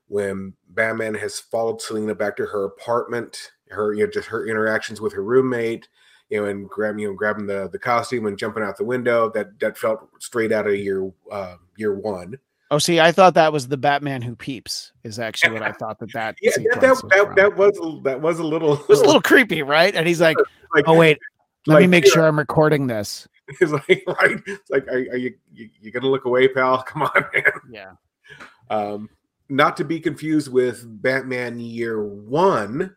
when Batman has followed Selina back to her apartment, her you know just her interactions with her roommate, you know, and grabbing you know grabbing the the costume and jumping out the window. That that felt straight out of year uh, year one. Oh, see, I thought that was the Batman who peeps. Is actually what I thought that that. Yeah, that that, was that, that was a- that was a little It was a little creepy, right? And he's like, like, "Oh wait, let me make yeah. sure I'm recording this." It's like, right? It's like, are, are you, you you gonna look away, pal? Come on, man. Yeah, Um, not to be confused with Batman Year One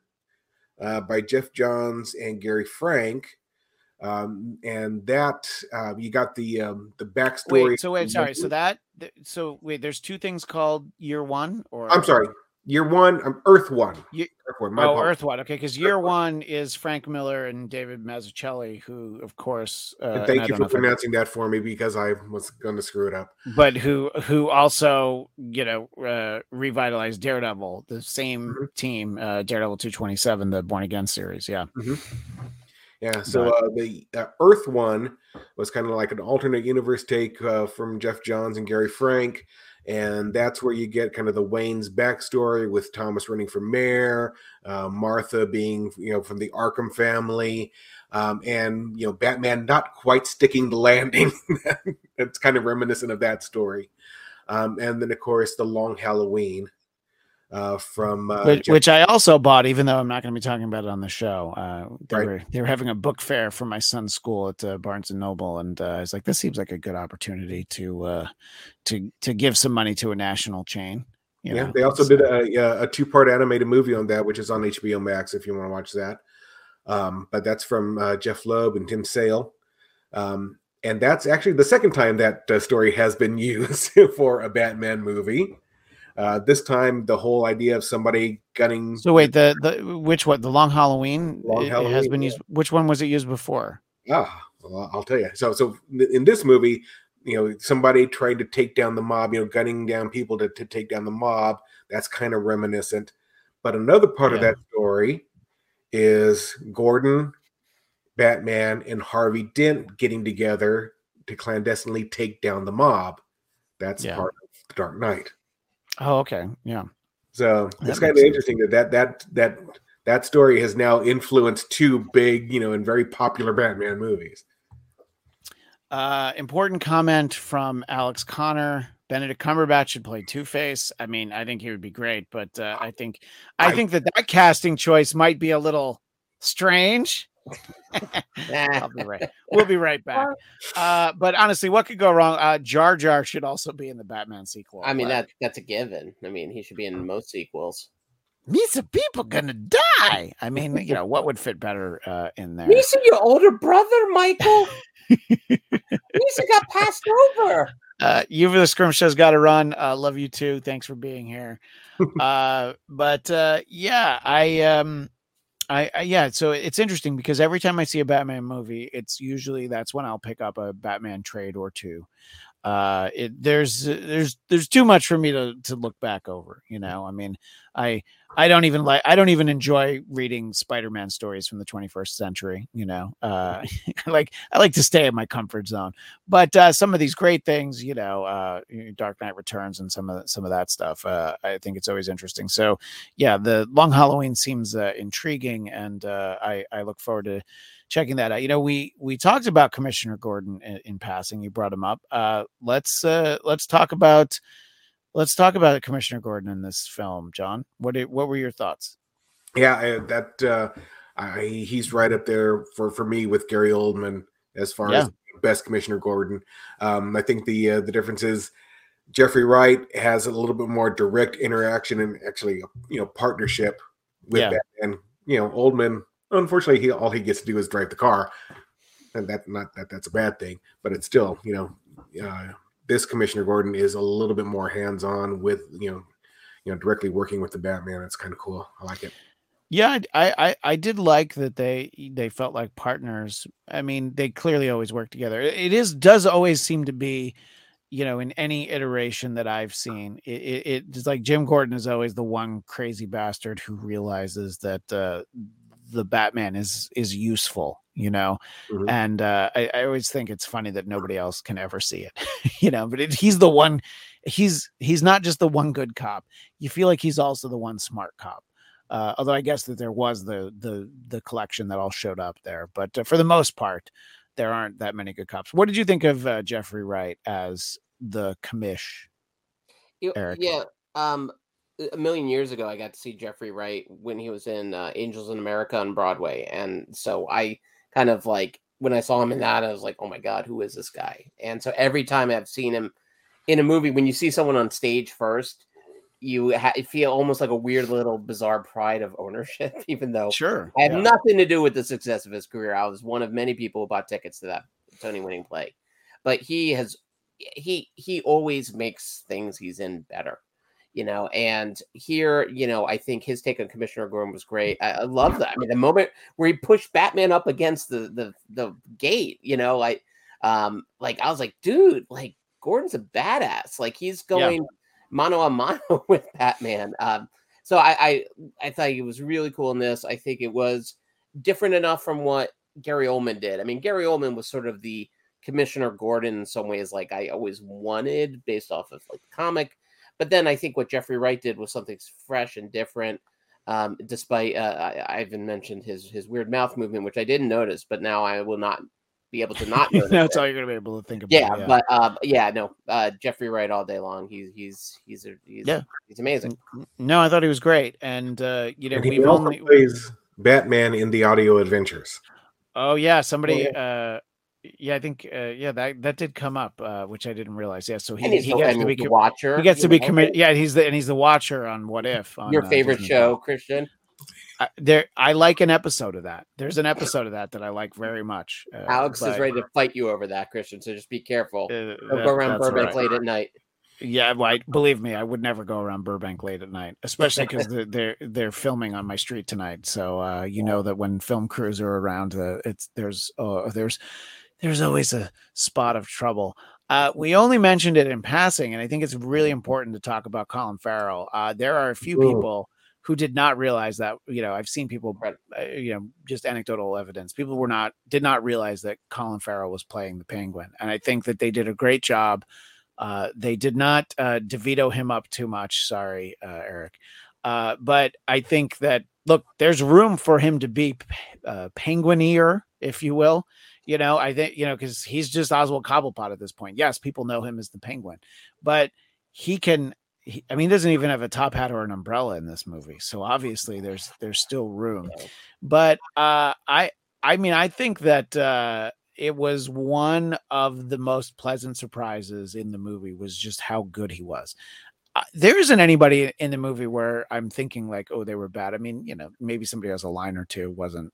uh, by Geoff Johns and Gary Frank. Um, and that uh, you got the um, the backstory. wait. So wait, sorry. So that. So wait, there's two things called Year One, or I'm sorry, Year One. I'm Earth One. Earth One. My Oh, apologies. Earth One. Okay, because Year One is Frank Miller and David Mazzucchelli, who, of course, uh, thank you for know if I- pronouncing that for me because I was going to screw it up. but who who also you know uh, revitalized Daredevil, the same Mhm. team, uh, Daredevil two twenty seven, the Born Again series. Yeah, Yeah, so uh, the uh, Earth one was kind of like an alternate universe take uh, from Geoff Johns and Gary Frank, and that's where you get kind of the Wayne's backstory with Thomas running for mayor, uh, Martha being you know from the Arkham family, um, and you know Batman not quite sticking the landing. it's kind of reminiscent of that story, um, and then of course the Long Halloween. Uh, from uh, which, which I also bought, even though I'm not going to be talking about it on the show. Uh, they Right. were they were having a book fair for my son's school at uh, Barnes and Noble, and uh, I was like, this seems like a good opportunity to uh, to to give some money to a national chain. You yeah, know? they also So- did a, a two part animated movie on that, which is on HBO Max if you want to watch that. Um, but that's from uh, Jeph Loeb and Tim Sale. Um, and that's actually the second time that uh, story has been used for a Batman movie. Uh, this time, the whole idea of somebody gunning. So wait, the the which one? The Long Halloween, Long it has Halloween, been yeah. used. Which one was it used before? Ah, Well, I'll tell you. So, so in this movie, you know, somebody trying to take down the mob, you know, gunning down people to, to take down the mob. That's kind of reminiscent. But another part of that story is Gordon, Batman, and Harvey Dent getting together to clandestinely take down the mob. That's Yeah. part of the Dark Knight. Oh, okay. Yeah. So That it's kind of sense. interesting that that that that that story has now influenced two big, you know, and very popular Batman movies. Uh, important comment from Alex Conner. Benedict Cumberbatch should play Two Face. I mean, I think he would be great, but uh, I think I, I- think that that casting choice might be a little strange. I'll be right. We'll be right back. Uh, but honestly, what could go wrong? Uh, Jar Jar should also be in the Batman sequel. I mean but that that's a given. I mean, he should be in most sequels. the people gonna die. I mean, you know, what would fit better uh, in there? Lisa, your older brother, Michael. Lisa got passed over. Uh, you for the scrum show's got to run. Uh, love you too. Thanks for being here. uh, but uh, yeah, I um, I, I yeah. So it's interesting because every time I see a Batman movie, it's usually that's when I'll pick up a Batman trade or two. Uh, it there's there's there's too much for me to to look back over. You know, I mean, I I don't even like I don't even enjoy reading Spider-Man stories from the 21st century. You know, uh, like I like to stay in my comfort zone but uh, some of these great things, you know, uh, Dark Knight Returns and some of some of that stuff, uh, I think it's always interesting. So, yeah, the Long Halloween seems uh, intriguing, and uh, I I look forward to checking that out. You know, we we talked about Commissioner Gordon in, in passing. You brought him up. Uh, let's uh, let's talk about let's talk about Commissioner Gordon in this film, John. What did, what were your thoughts? Yeah, I, that uh, I, he's right up there for for me with Gary Oldman as far Yeah. as best Commissioner Gordon. Um, I think the uh, the difference is Jeffrey Wright has a little bit more direct interaction and actually you know partnership with Yeah. Batman. You know, Oldman. Unfortunately, he all he gets to do is drive the car, and that not that that's a bad thing, but it's still you know. Uh, this Commissioner Gordon is a little bit more hands-on with you know, you know, directly working with the Batman. It's kind of cool. I like it. Yeah, I, I I did like that they they felt like partners. I mean, they clearly always work together. It it is does always seem to be, you know, in any iteration that I've seen, it, it it's like Jim Gordon is always the one crazy bastard who realizes that uh, the Batman is is useful, you know. Mhm. And uh, I, I always think it's funny that nobody else can ever see it, you know. But it, he's the one. He's he's not just the one good cop. You feel like he's also the one smart cop. Uh, although I guess that there was the the the collection that all showed up there, but uh, for the most part, there aren't that many good cops. What did you think of uh, Jeffrey Wright as the commish? You- Eric. Yeah. Um, a million years ago, I got to see Jeffrey Wright when he was in uh, Angels in America on Broadway, and so I kind of like when I saw him in that, I was like, "Oh my god, who is this guy?" And so every time I've seen him in a movie, when you see someone on stage first, you ha- feel almost like a weird little bizarre pride of ownership, even though Sure, I had yeah. nothing to do with the success of his career. I was one of many people who bought tickets to that Tony winning play. But he has he he always makes things he's in better. You know, and here, you know, I think his take on Commissioner Gordon was great. I, I love that. I mean, the moment where he pushed Batman up against the the the gate, you know, like um, like I was like, dude, like Gordon's a badass. Like he's Yeah. going mano a mano with Batman. Um, so I, I I thought it was really cool in this. I think it was different enough from what Gary Oldman did. I mean, Gary Oldman was sort of the Commissioner Gordon in some ways, like I always wanted based off of like the comic. But then I think what Jeffrey Wright did was something fresh and different. Um, despite uh, I, I even mentioned his his weird mouth movement, which I didn't notice, but now I will not be able to not notice. That's it. all you're gonna be able to think about. Yeah, but uh, yeah, no, uh, Jeffrey Wright all day long. He's he's he's a, he's Yeah. he's amazing. no, I thought he was great, and uh, you know And he we've only. plays Batman in the audio adventures. Oh yeah, somebody. uh Yeah, I think. uh Yeah, that that did come up, uh which I didn't realize. Yeah, so he, he the, gets to be the com- watcher. he gets to be committed. Yeah, he's the and he's the watcher on What If. On, Your uh, favorite Disney show. Christian? I, there, I like an episode of that. There's an episode of that that I like very much. Uh, Alex is ready to fight you over that, Christian. So just be careful. uh, that- go around Burbank right. late at night. Yeah, well, I, believe me, I would never go around Burbank late at night, especially because they're, they're they're filming on my street tonight. So uh, you know that when film crews are around, uh, it's there's uh, there's there's always a spot of trouble. Uh, we only mentioned it in passing, and I think it's really important to talk about Colin Farrell. Uh, there are a few Ooh. people who did not realize that. You know, I've seen people, uh, you know, just anecdotal evidence. People were not did not realize that Colin Farrell was playing the Penguin, and I think that they did a great job. Uh, they did not uh, DeVito him up too much. Sorry, uh, Eric, uh, but I think that look, there's room for him to be uh, penguinier, if you will. You know, I think you know because he's just Oswald Cobblepot at this point. Yes, people know him as the Penguin, but he can. He, I mean, he doesn't even have a top hat or an umbrella in this movie, so obviously there's there's still room. But uh, I I mean, I think that uh, it was one of the most pleasant surprises in the movie was just how good he was. Uh, there isn't anybody in the movie where I'm thinking like, oh, they were bad. I mean, you know, maybe somebody has a line or two wasn't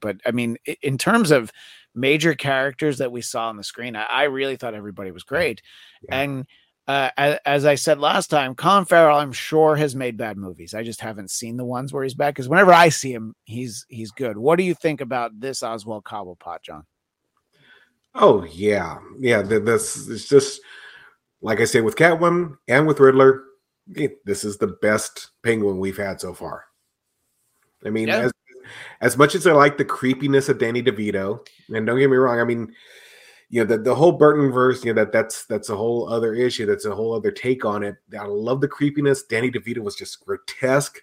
but I mean, in terms of major characters that we saw on the screen, I, I really thought everybody was great. Yeah. And uh, as, as I said last time, Colin Farrell, I'm sure has made bad movies. I just haven't seen the ones where he's bad because whenever I see him, he's he's good. What do you think about this Oswald Cobblepot, John? Oh yeah, yeah. th- This it's just like I say with Catwoman and with Riddler. eh, This is the best Penguin we've had so far. I mean, as as much as I like the creepiness of Danny DeVito, and don't get me wrong, I mean, you know, the, the whole Burton verse, you know, that that's that's a whole other issue. That's a whole other take on it. I love the creepiness. Danny DeVito was just grotesque,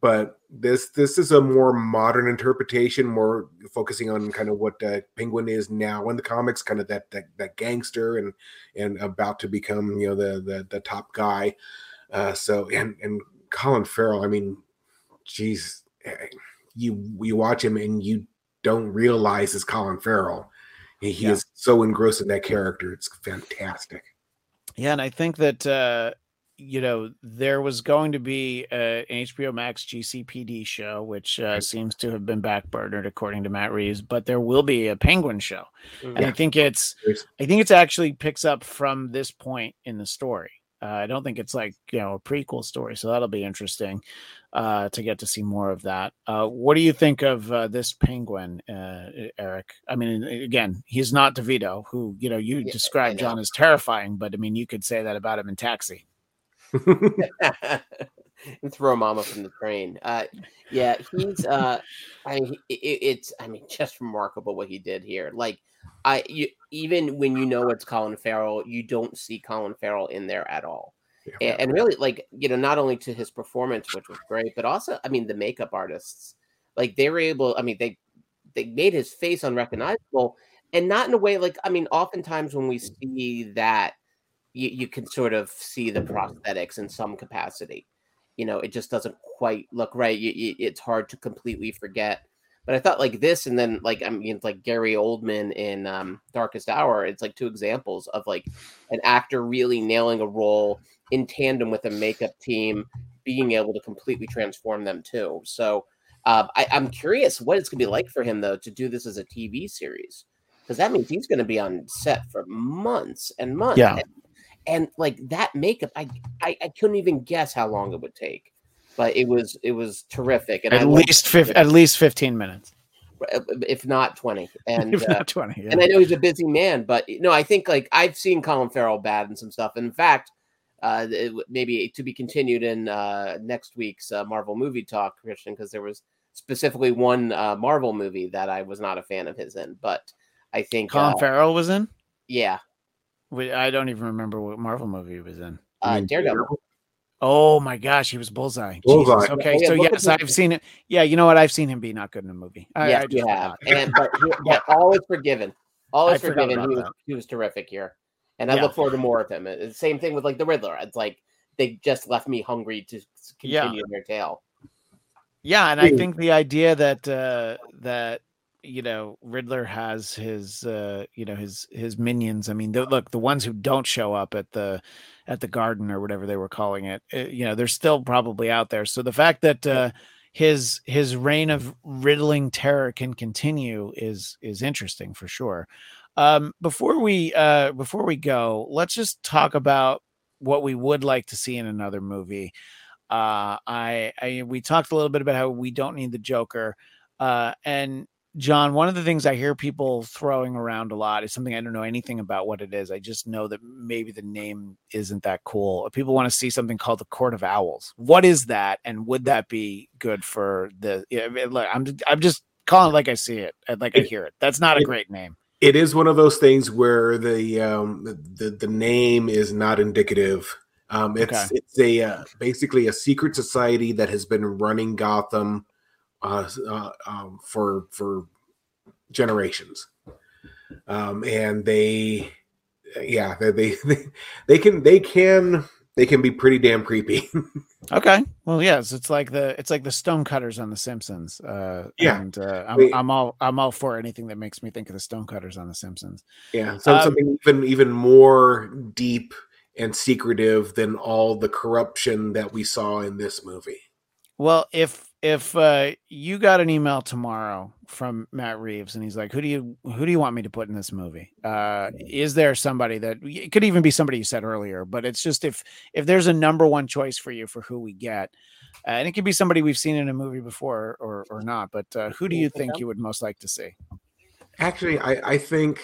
but this this is a more modern interpretation, more focusing on kind of what uh, Penguin is now in the comics, kind of that that, that gangster and and about to become you know the the, the top guy. Uh, so and and Colin Farrell, I mean, geez, eh, you you watch him and you don't realize it's Colin Farrell. He, he Yeah. is so engrossed in that character. It's fantastic. Yeah, and I think that uh, you know there was going to be an HBO Max GCPD show, which uh, seems to have been backburnered according to Matt Reeves, but there will be a Penguin show, and I think it's I think it's actually picks up from this point in the story. Uh, I don't think it's like you know a prequel story, so that'll be interesting uh, to get to see more of that. Uh, what do you think of uh, this penguin, uh, Eric? I mean, again, he's not DeVito, who you know you Yeah, described John as terrifying, but I mean, you could say that about him in Taxi. and throw mama from the train. Uh, yeah, he's. Uh, I mean, it, it's. I mean, just remarkable what he did here. Like, I you, even when you know it's Colin Farrell, you don't see Colin Farrell in there at all. Yeah. And, really, like you know, not only to his performance, which was great, but also, I mean, the makeup artists, like they were able. I mean, they they made his face unrecognizable, and not in a way like. I mean, oftentimes when we see that you, you can sort of see the prosthetics in some capacity. You know, it just doesn't quite look right. You, you, it's hard to completely forget. But I thought like this, and then like I mean, like Gary Oldman in um, Darkest Hour. It's like two examples of like an actor really nailing a role in tandem with a makeup team, being able to completely transform them too. So uh, I, I'm curious what it's gonna be like for him though to do this as a TV series, because that means he's gonna be on set for months and months. Yeah. And, and like that makeup, I, I I couldn't even guess how long it would take, but it was it was terrific. And At loved least fif- at least fifteen minutes, if not twenty. And if uh, not twenty. and I know he's a busy man, but no, I think like I've seen Colin Farrell bad in some stuff. And In fact, uh, it maybe to be continued in uh, next week's uh, Marvel movie talk, Christian, because there was specifically one uh, Marvel movie that I was not a fan of his in. But I think, Colin uh, Farrell was in. yeah, We- I don't even remember what Marvel movie he was in. uh, I mean, Daredevil. Oh my gosh, he was Bullseye. Bullseye. Jesus. Okay, Yeah, so look yes, I've seen it. Yeah, you know what? I've seen him be not good in a movie. I, yes, I you have, and but, he- but all is forgiven. All is forgot forgiven. He was, he was terrific here, and I Yeah. look forward to more of him. It's same thing with like the Riddler. It's like they just left me hungry to s- Yeah. continue their tale. Yeah, and I think the idea that uh that you know Riddler has his uh you know his his minions. I mean, the, look, the ones who don't show up at the at the garden or whatever they were calling it, uh, you know, they're still probably out there. So the fact that uh his his reign of riddling terror can continue is is interesting for sure. Um before we uh before we go, let's just talk about what we would like to see in another movie uh i i we talked a little bit about how we don't need the joker uh and John, one of the things I hear people throwing around a lot is something I don't know anything about what it is. I just know that maybe the name isn't that cool. People want to see something called the Court of Owls. What is that, and would that be good for the? I mean, look, I'm I'm just calling it like I see it, and like I hear it. That's not a great name. it is one of those things where the um the the, the name is not indicative um it's Okay. it's a uh, basically a secret society that has been running gotham uh, uh um, for for generations um and they yeah they they they can they can they can be pretty damn creepy Okay. Well, yes, it's like the it's like the stonecutters on The Simpsons. Uh, Yeah. and uh, I'm, Wait. I'm all I'm all for anything that makes me think of the stonecutters on The Simpsons. Yeah, so Um, something even even more deep and secretive than all the corruption that we saw in this movie. Well, if if uh, you got an email tomorrow from Matt Reeves and he's like, "Who do you who do you want me to put in this movie?" Uh, is there somebody that it could even be somebody you said earlier, but it's just if if there's a number one choice for you for who we get, uh, and it could be somebody we've seen in a movie before or or not, but uh, who do you think you would most like to see? Actually, I I think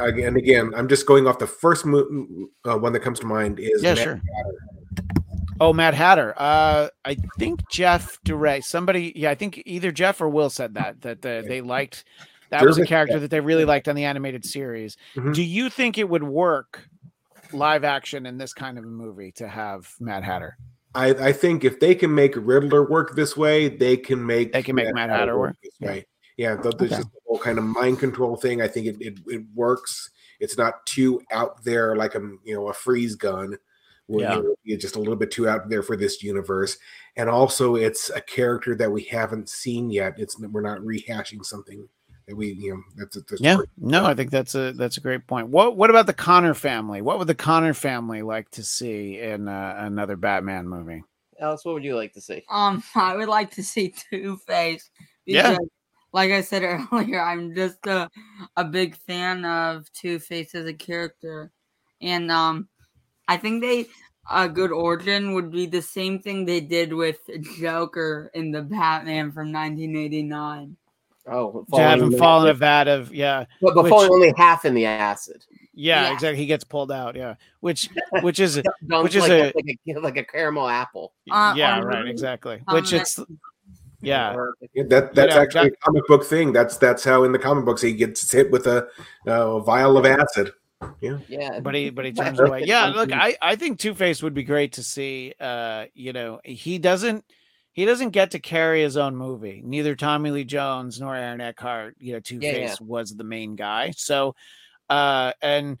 again again I'm just going off the first mo- uh, one that comes to mind is Yeah, Matt sure. Oh, Mad Hatter. Uh, I think Jeff Duray. Somebody, yeah, I think either Jeff or Will said that that uh, they liked that was a character that they really liked on the animated series. Mhm. Do you think it would work live action in this kind of a movie to have Mad Hatter? I, I think if they can make Riddler work this way, they can make They can make Mad Hatter work? this Yeah. way. Yeah, th- there's Okay. just the whole kind of mind control thing. I think it, it, it works. It's not too out there like a you know a freeze gun. Where Yeah. you're- you're just a little bit too out there for this universe, and also it's a character that we haven't seen yet. It's we're not rehashing something that we you know that's, that's Yeah, no, I think that's a that's a great point. What what about the Conner family? What would the Conner family like to see in uh, another Batman movie? Alex, what would you like to see? Um, I would like to see Two Face. Yeah. Like I said earlier, I'm just a, a big fan of Two Face as a character. And um I think they a good origin would be the same thing they did with Joker in the Batman from 1989. Oh, To have him in fall in a acid. vat of yeah, but, but which- falling only half in the acid. yeah, Yeah. exactly. He gets pulled out. Yeah, which which is Dunked Which is like, a- like a like a caramel apple. Uh, yeah, on right, the- exactly. on Which the- it's yeah, Yeah, that that's Yeah, actually Jack- a comic book thing. That's that's how in the comic books he gets hit with a, a vial of acid. Yeah, but he but he turns away. Yeah, look, I I think Two Face would be great to see. Uh, you know, he doesn't he doesn't get to carry his own movie. Neither Tommy Lee Jones nor Aaron Eckhart. You know, Two Yeah, Face was the main guy. So, uh, and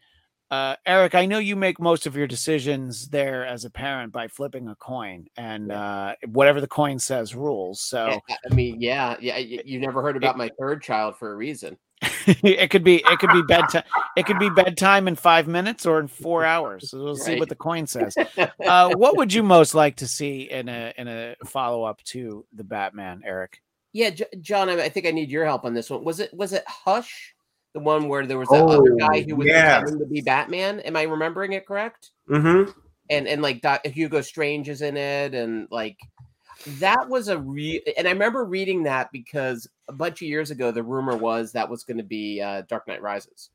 uh, Eric, I know you make most of your decisions there as a parent by flipping a coin, and uh, whatever the coin says rules. So. I I mean, yeah, yeah. You, you never heard about my third child for a reason. it could be it could be bedtime it could be bedtime in five minutes or in four hours so we'll see what the coin says uh what would you most like to see in a in a follow-up to the batman eric Yeah, J- John, I, I think I need your help on this one. Was it was it Hush, the one where there was that other guy Oh, who was yes. pretending to be Batman? Am I remembering it correct? Mm-hmm. And and like Doc, Hugo Strange is in it, and like that was a re. And I remember reading that because a bunch of years ago, the rumor was that was going to be uh, Dark Knight Rises.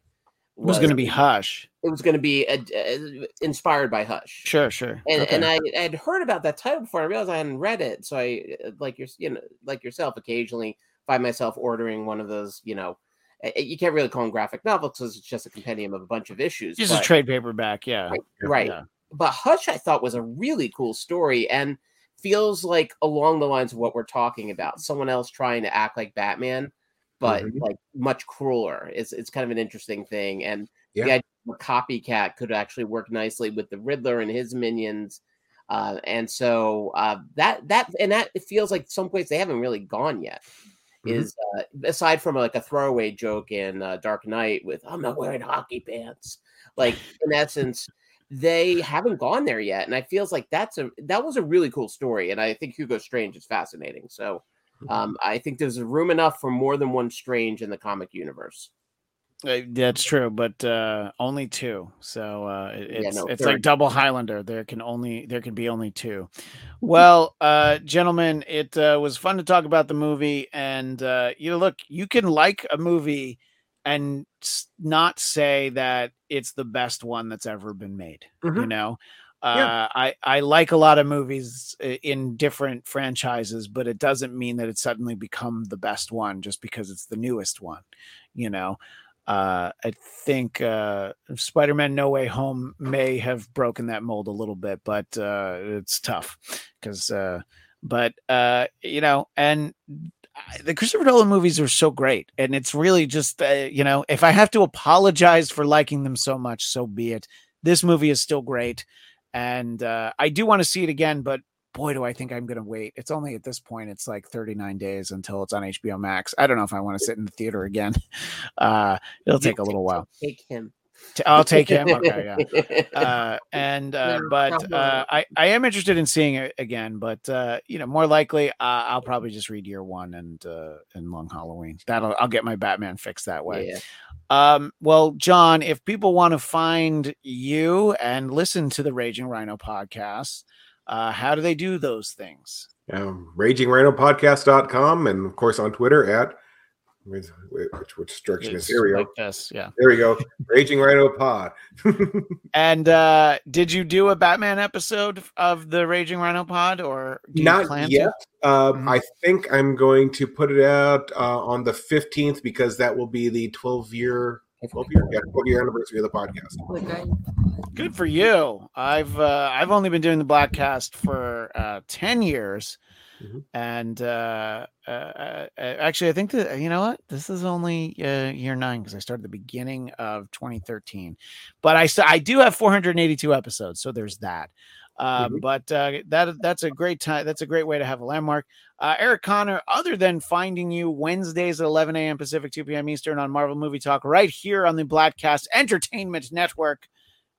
it was going to be hush It was going to be uh, uh, inspired by Hush. sure sure and Okay. and I had heard about that title before. I realized I hadn't read it, so I like your you know like yourself occasionally find myself ordering one of those. You know, you can't really call them graphic novels because it's just a compendium of a bunch of issues. just a trade paperback yeah right, right. Yeah. But Hush, I thought was a really cool story and feels like along the lines of what we're talking about. Someone else trying to act like Batman, but Mhm. like much crueler. It's it's kind of an interesting thing, and Yeah. the idea of a copycat could actually work nicely with the Riddler and his minions. Uh, and so uh, that that and that it feels like someplace they haven't really gone yet. Mhm. Is uh, aside from like a throwaway joke in uh, Dark Knight with "I'm not wearing hockey pants," like in essence, they haven't gone there yet, and I feels like that's a that was a really cool story, and I think Hugo Strange is fascinating. So, um, I think there's room enough for more than one Strange in the comic universe. Uh, that's true, but uh, only two. So uh, it- Yeah, it's no, it's like double Highlander. There can only there can be only two. Well, uh, gentlemen, it uh, was fun to talk about the movie, and uh, you know, look, you can like a movie and not say that it's the best one that's ever been made. You Mhm. know. Yeah. Uh, I, I like a lot of movies in different franchises, but it doesn't mean that it's suddenly become the best one just because it's the newest one. You know, uh, I think uh, Spider Man No Way Home may have broken that mold a little bit, but uh, it's tough because, uh, but, uh, you know, and the Christopher Nolan movies are so great. And it's really just, uh, you know, if I have to apologize for liking them so much, so be it. This movie is still great. And uh, I do want to see it again, but boy, do I think I'm going to wait. It's only at this point, it's like 39 days until it's on HBO Max. I don't know if I want to sit in the theater again. Uh, it'll take a little while. Take him. T- I'll take him. Okay, yeah. Uh, and uh, but uh, I I am interested in seeing it again. But uh, you know, more likely, uh, I'll probably just read Year One and uh, and Long Halloween. That'll I'll get my Batman fixed that way. Yeah. Um, well, John, if people want to find you and listen to the Raging Rhino podcast, uh, how do they do those things? Um, RagingRhinoPodcast.com and of course on Twitter at which, which, which direction is here we go. this, yeah. There we go. Raging Rhino Pod. And uh, did you do a Batman episode of the Raging Rhino pod, or Not yet. Um, Mhm. I think I'm going to put it out uh, on the 15th because that will be the 12 year, 12 year, yeah, 12 year anniversary of the podcast. Good for you. I've uh, I've only been doing the Bladtcast for uh, ten years, Mhm. and uh, uh, uh, actually, I think that you know what this is only uh, year nine because I started the beginning of 2013. But I st- I do have 482 episodes, so there's that. Um, Mhm. But uh, that that's a great time. That's a great way to have a landmark. Uh, Eric Conner, other than finding you Wednesdays at 11 a.m. Pacific, 2 p.m. Eastern on Marvel Movie Talk, right here on the Bladtcast Entertainment Network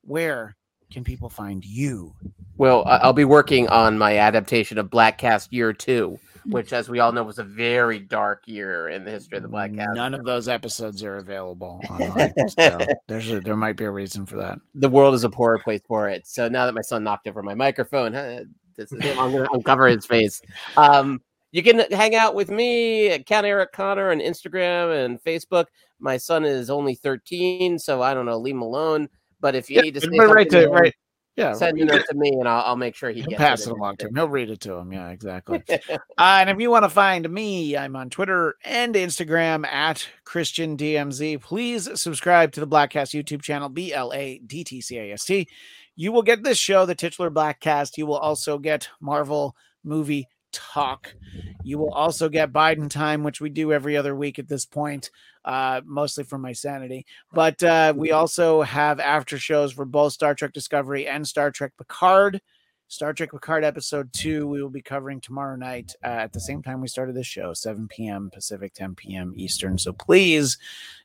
where can people find you? Well, I'll be working on my adaptation of Bladtcast Year Two, which, as we all know, was a very dark year in the history of the Bladtcast. None of those episodes are available online. so there's a, there might be a reason for that. The world is a poorer place for it. So now that my son knocked over my microphone, huh, this is him. I'm going to uncover his face. Um, you can hang out with me at Count Eric Conner on Instagram and Facebook. My son is only 13, so I don't know, leave him alone. But if you need to say right to right. Yeah, send it, note to me, and I'll, I'll make sure he gets pass it. it along to him. He'll read it to him. Yeah, exactly. uh, and if you want to find me, I'm on Twitter and Instagram at Christian DMZ. Please subscribe to the Bladtcast YouTube channel, B L A D T C A S T. You will get this show, the titular Bladtcast. You will also get Marvel movie talk. You will also get Biden time, which we do every other week at this point, uh, mostly for my sanity. But uh, we also have after shows for both Star Trek Discovery and Star Trek Picard. Star Trek Picard episode two, we will be covering tomorrow night uh, at the same time we started this show, 7 p.m. Pacific, 10 p.m. Eastern. So please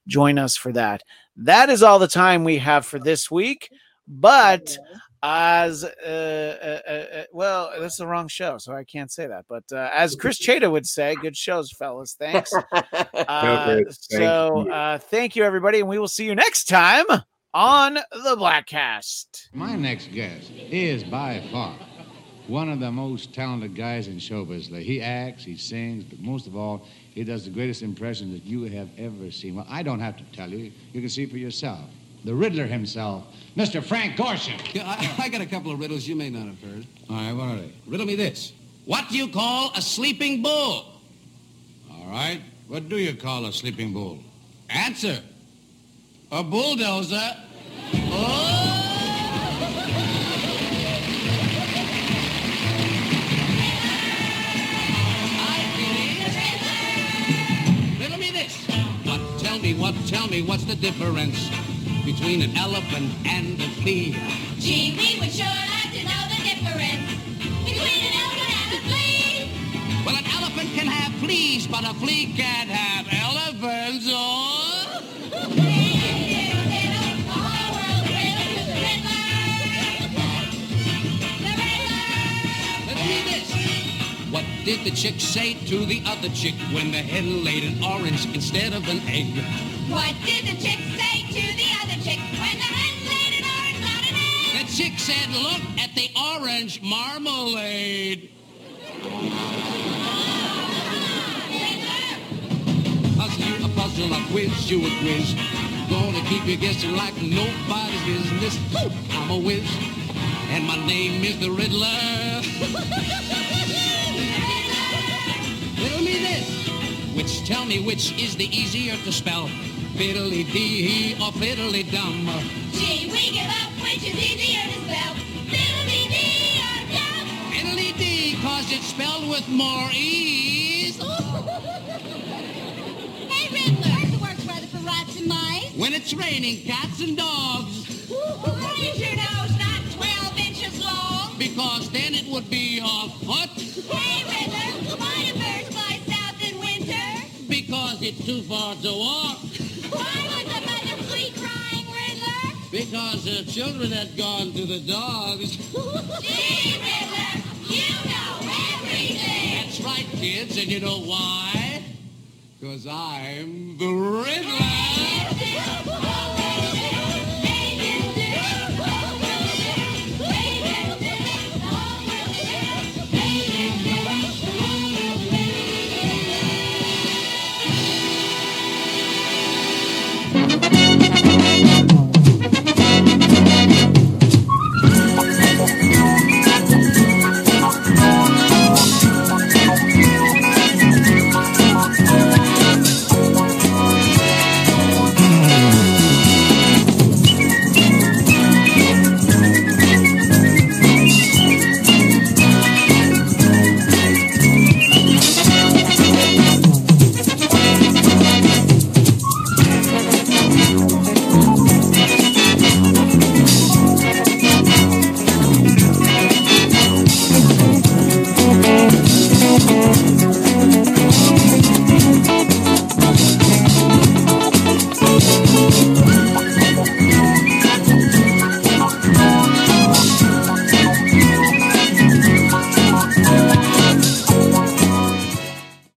join us for that. That is all the time we have for this week. But as uh, uh, uh, uh, well, that's the wrong show, so I can't say that. But uh, as Chris Chada would say, good shows, fellas. Thanks. Uh, Chris, thank so you. uh, thank you, everybody, and we will see you next time on the Bladtcast. My next guest is by far one of the most talented guys in show business. He acts, he sings, but most of all, he does the greatest impression that you have ever seen. Well, I don't have to tell you. You can see for yourself. The Riddler himself, Mr. Frank Gorshin. Yeah, I, I got a couple of riddles you may not have heard. All right, what are they? Riddle me this. What do you call a sleeping bull? All right. What do you call a sleeping bull? Answer. A bulldozer. Oh! Riddle me this. What, tell me, what, tell me, what's the difference between an elephant and a flea? Gee, we would sure like to know the difference between an elephant and a flea. Well, an elephant can have fleas, but a flea can't have elephants. Oh. Riddle me this. What did the chick say to the other chick when the hen laid an orange instead of an egg? What did said, look at the orange marmalade. Puzzle you a puzzle, a quiz you a quiz. Gonna keep you guessing like nobody's business. Woo! I'm a whiz, and my name is the Riddler. Riddle me this. Which tell me which is the easier to spell? Fiddly dee or fiddly dum? Gee, we give up which is easier dee, cause it's spelled with more ease. Hey, Riddler. Where's the worst weather for rats and mice? When it's raining, cats and dogs. Why is your nose not 12 inches long? Because then it would be a foot. Hey, Riddler. Why do birds fly south in winter? Because it's too far to walk. Why was the mother flea crying, Riddler? Because the children had gone to the dogs. Gee, Riddler, right, kids, and you know why? Because I'm the Riddler.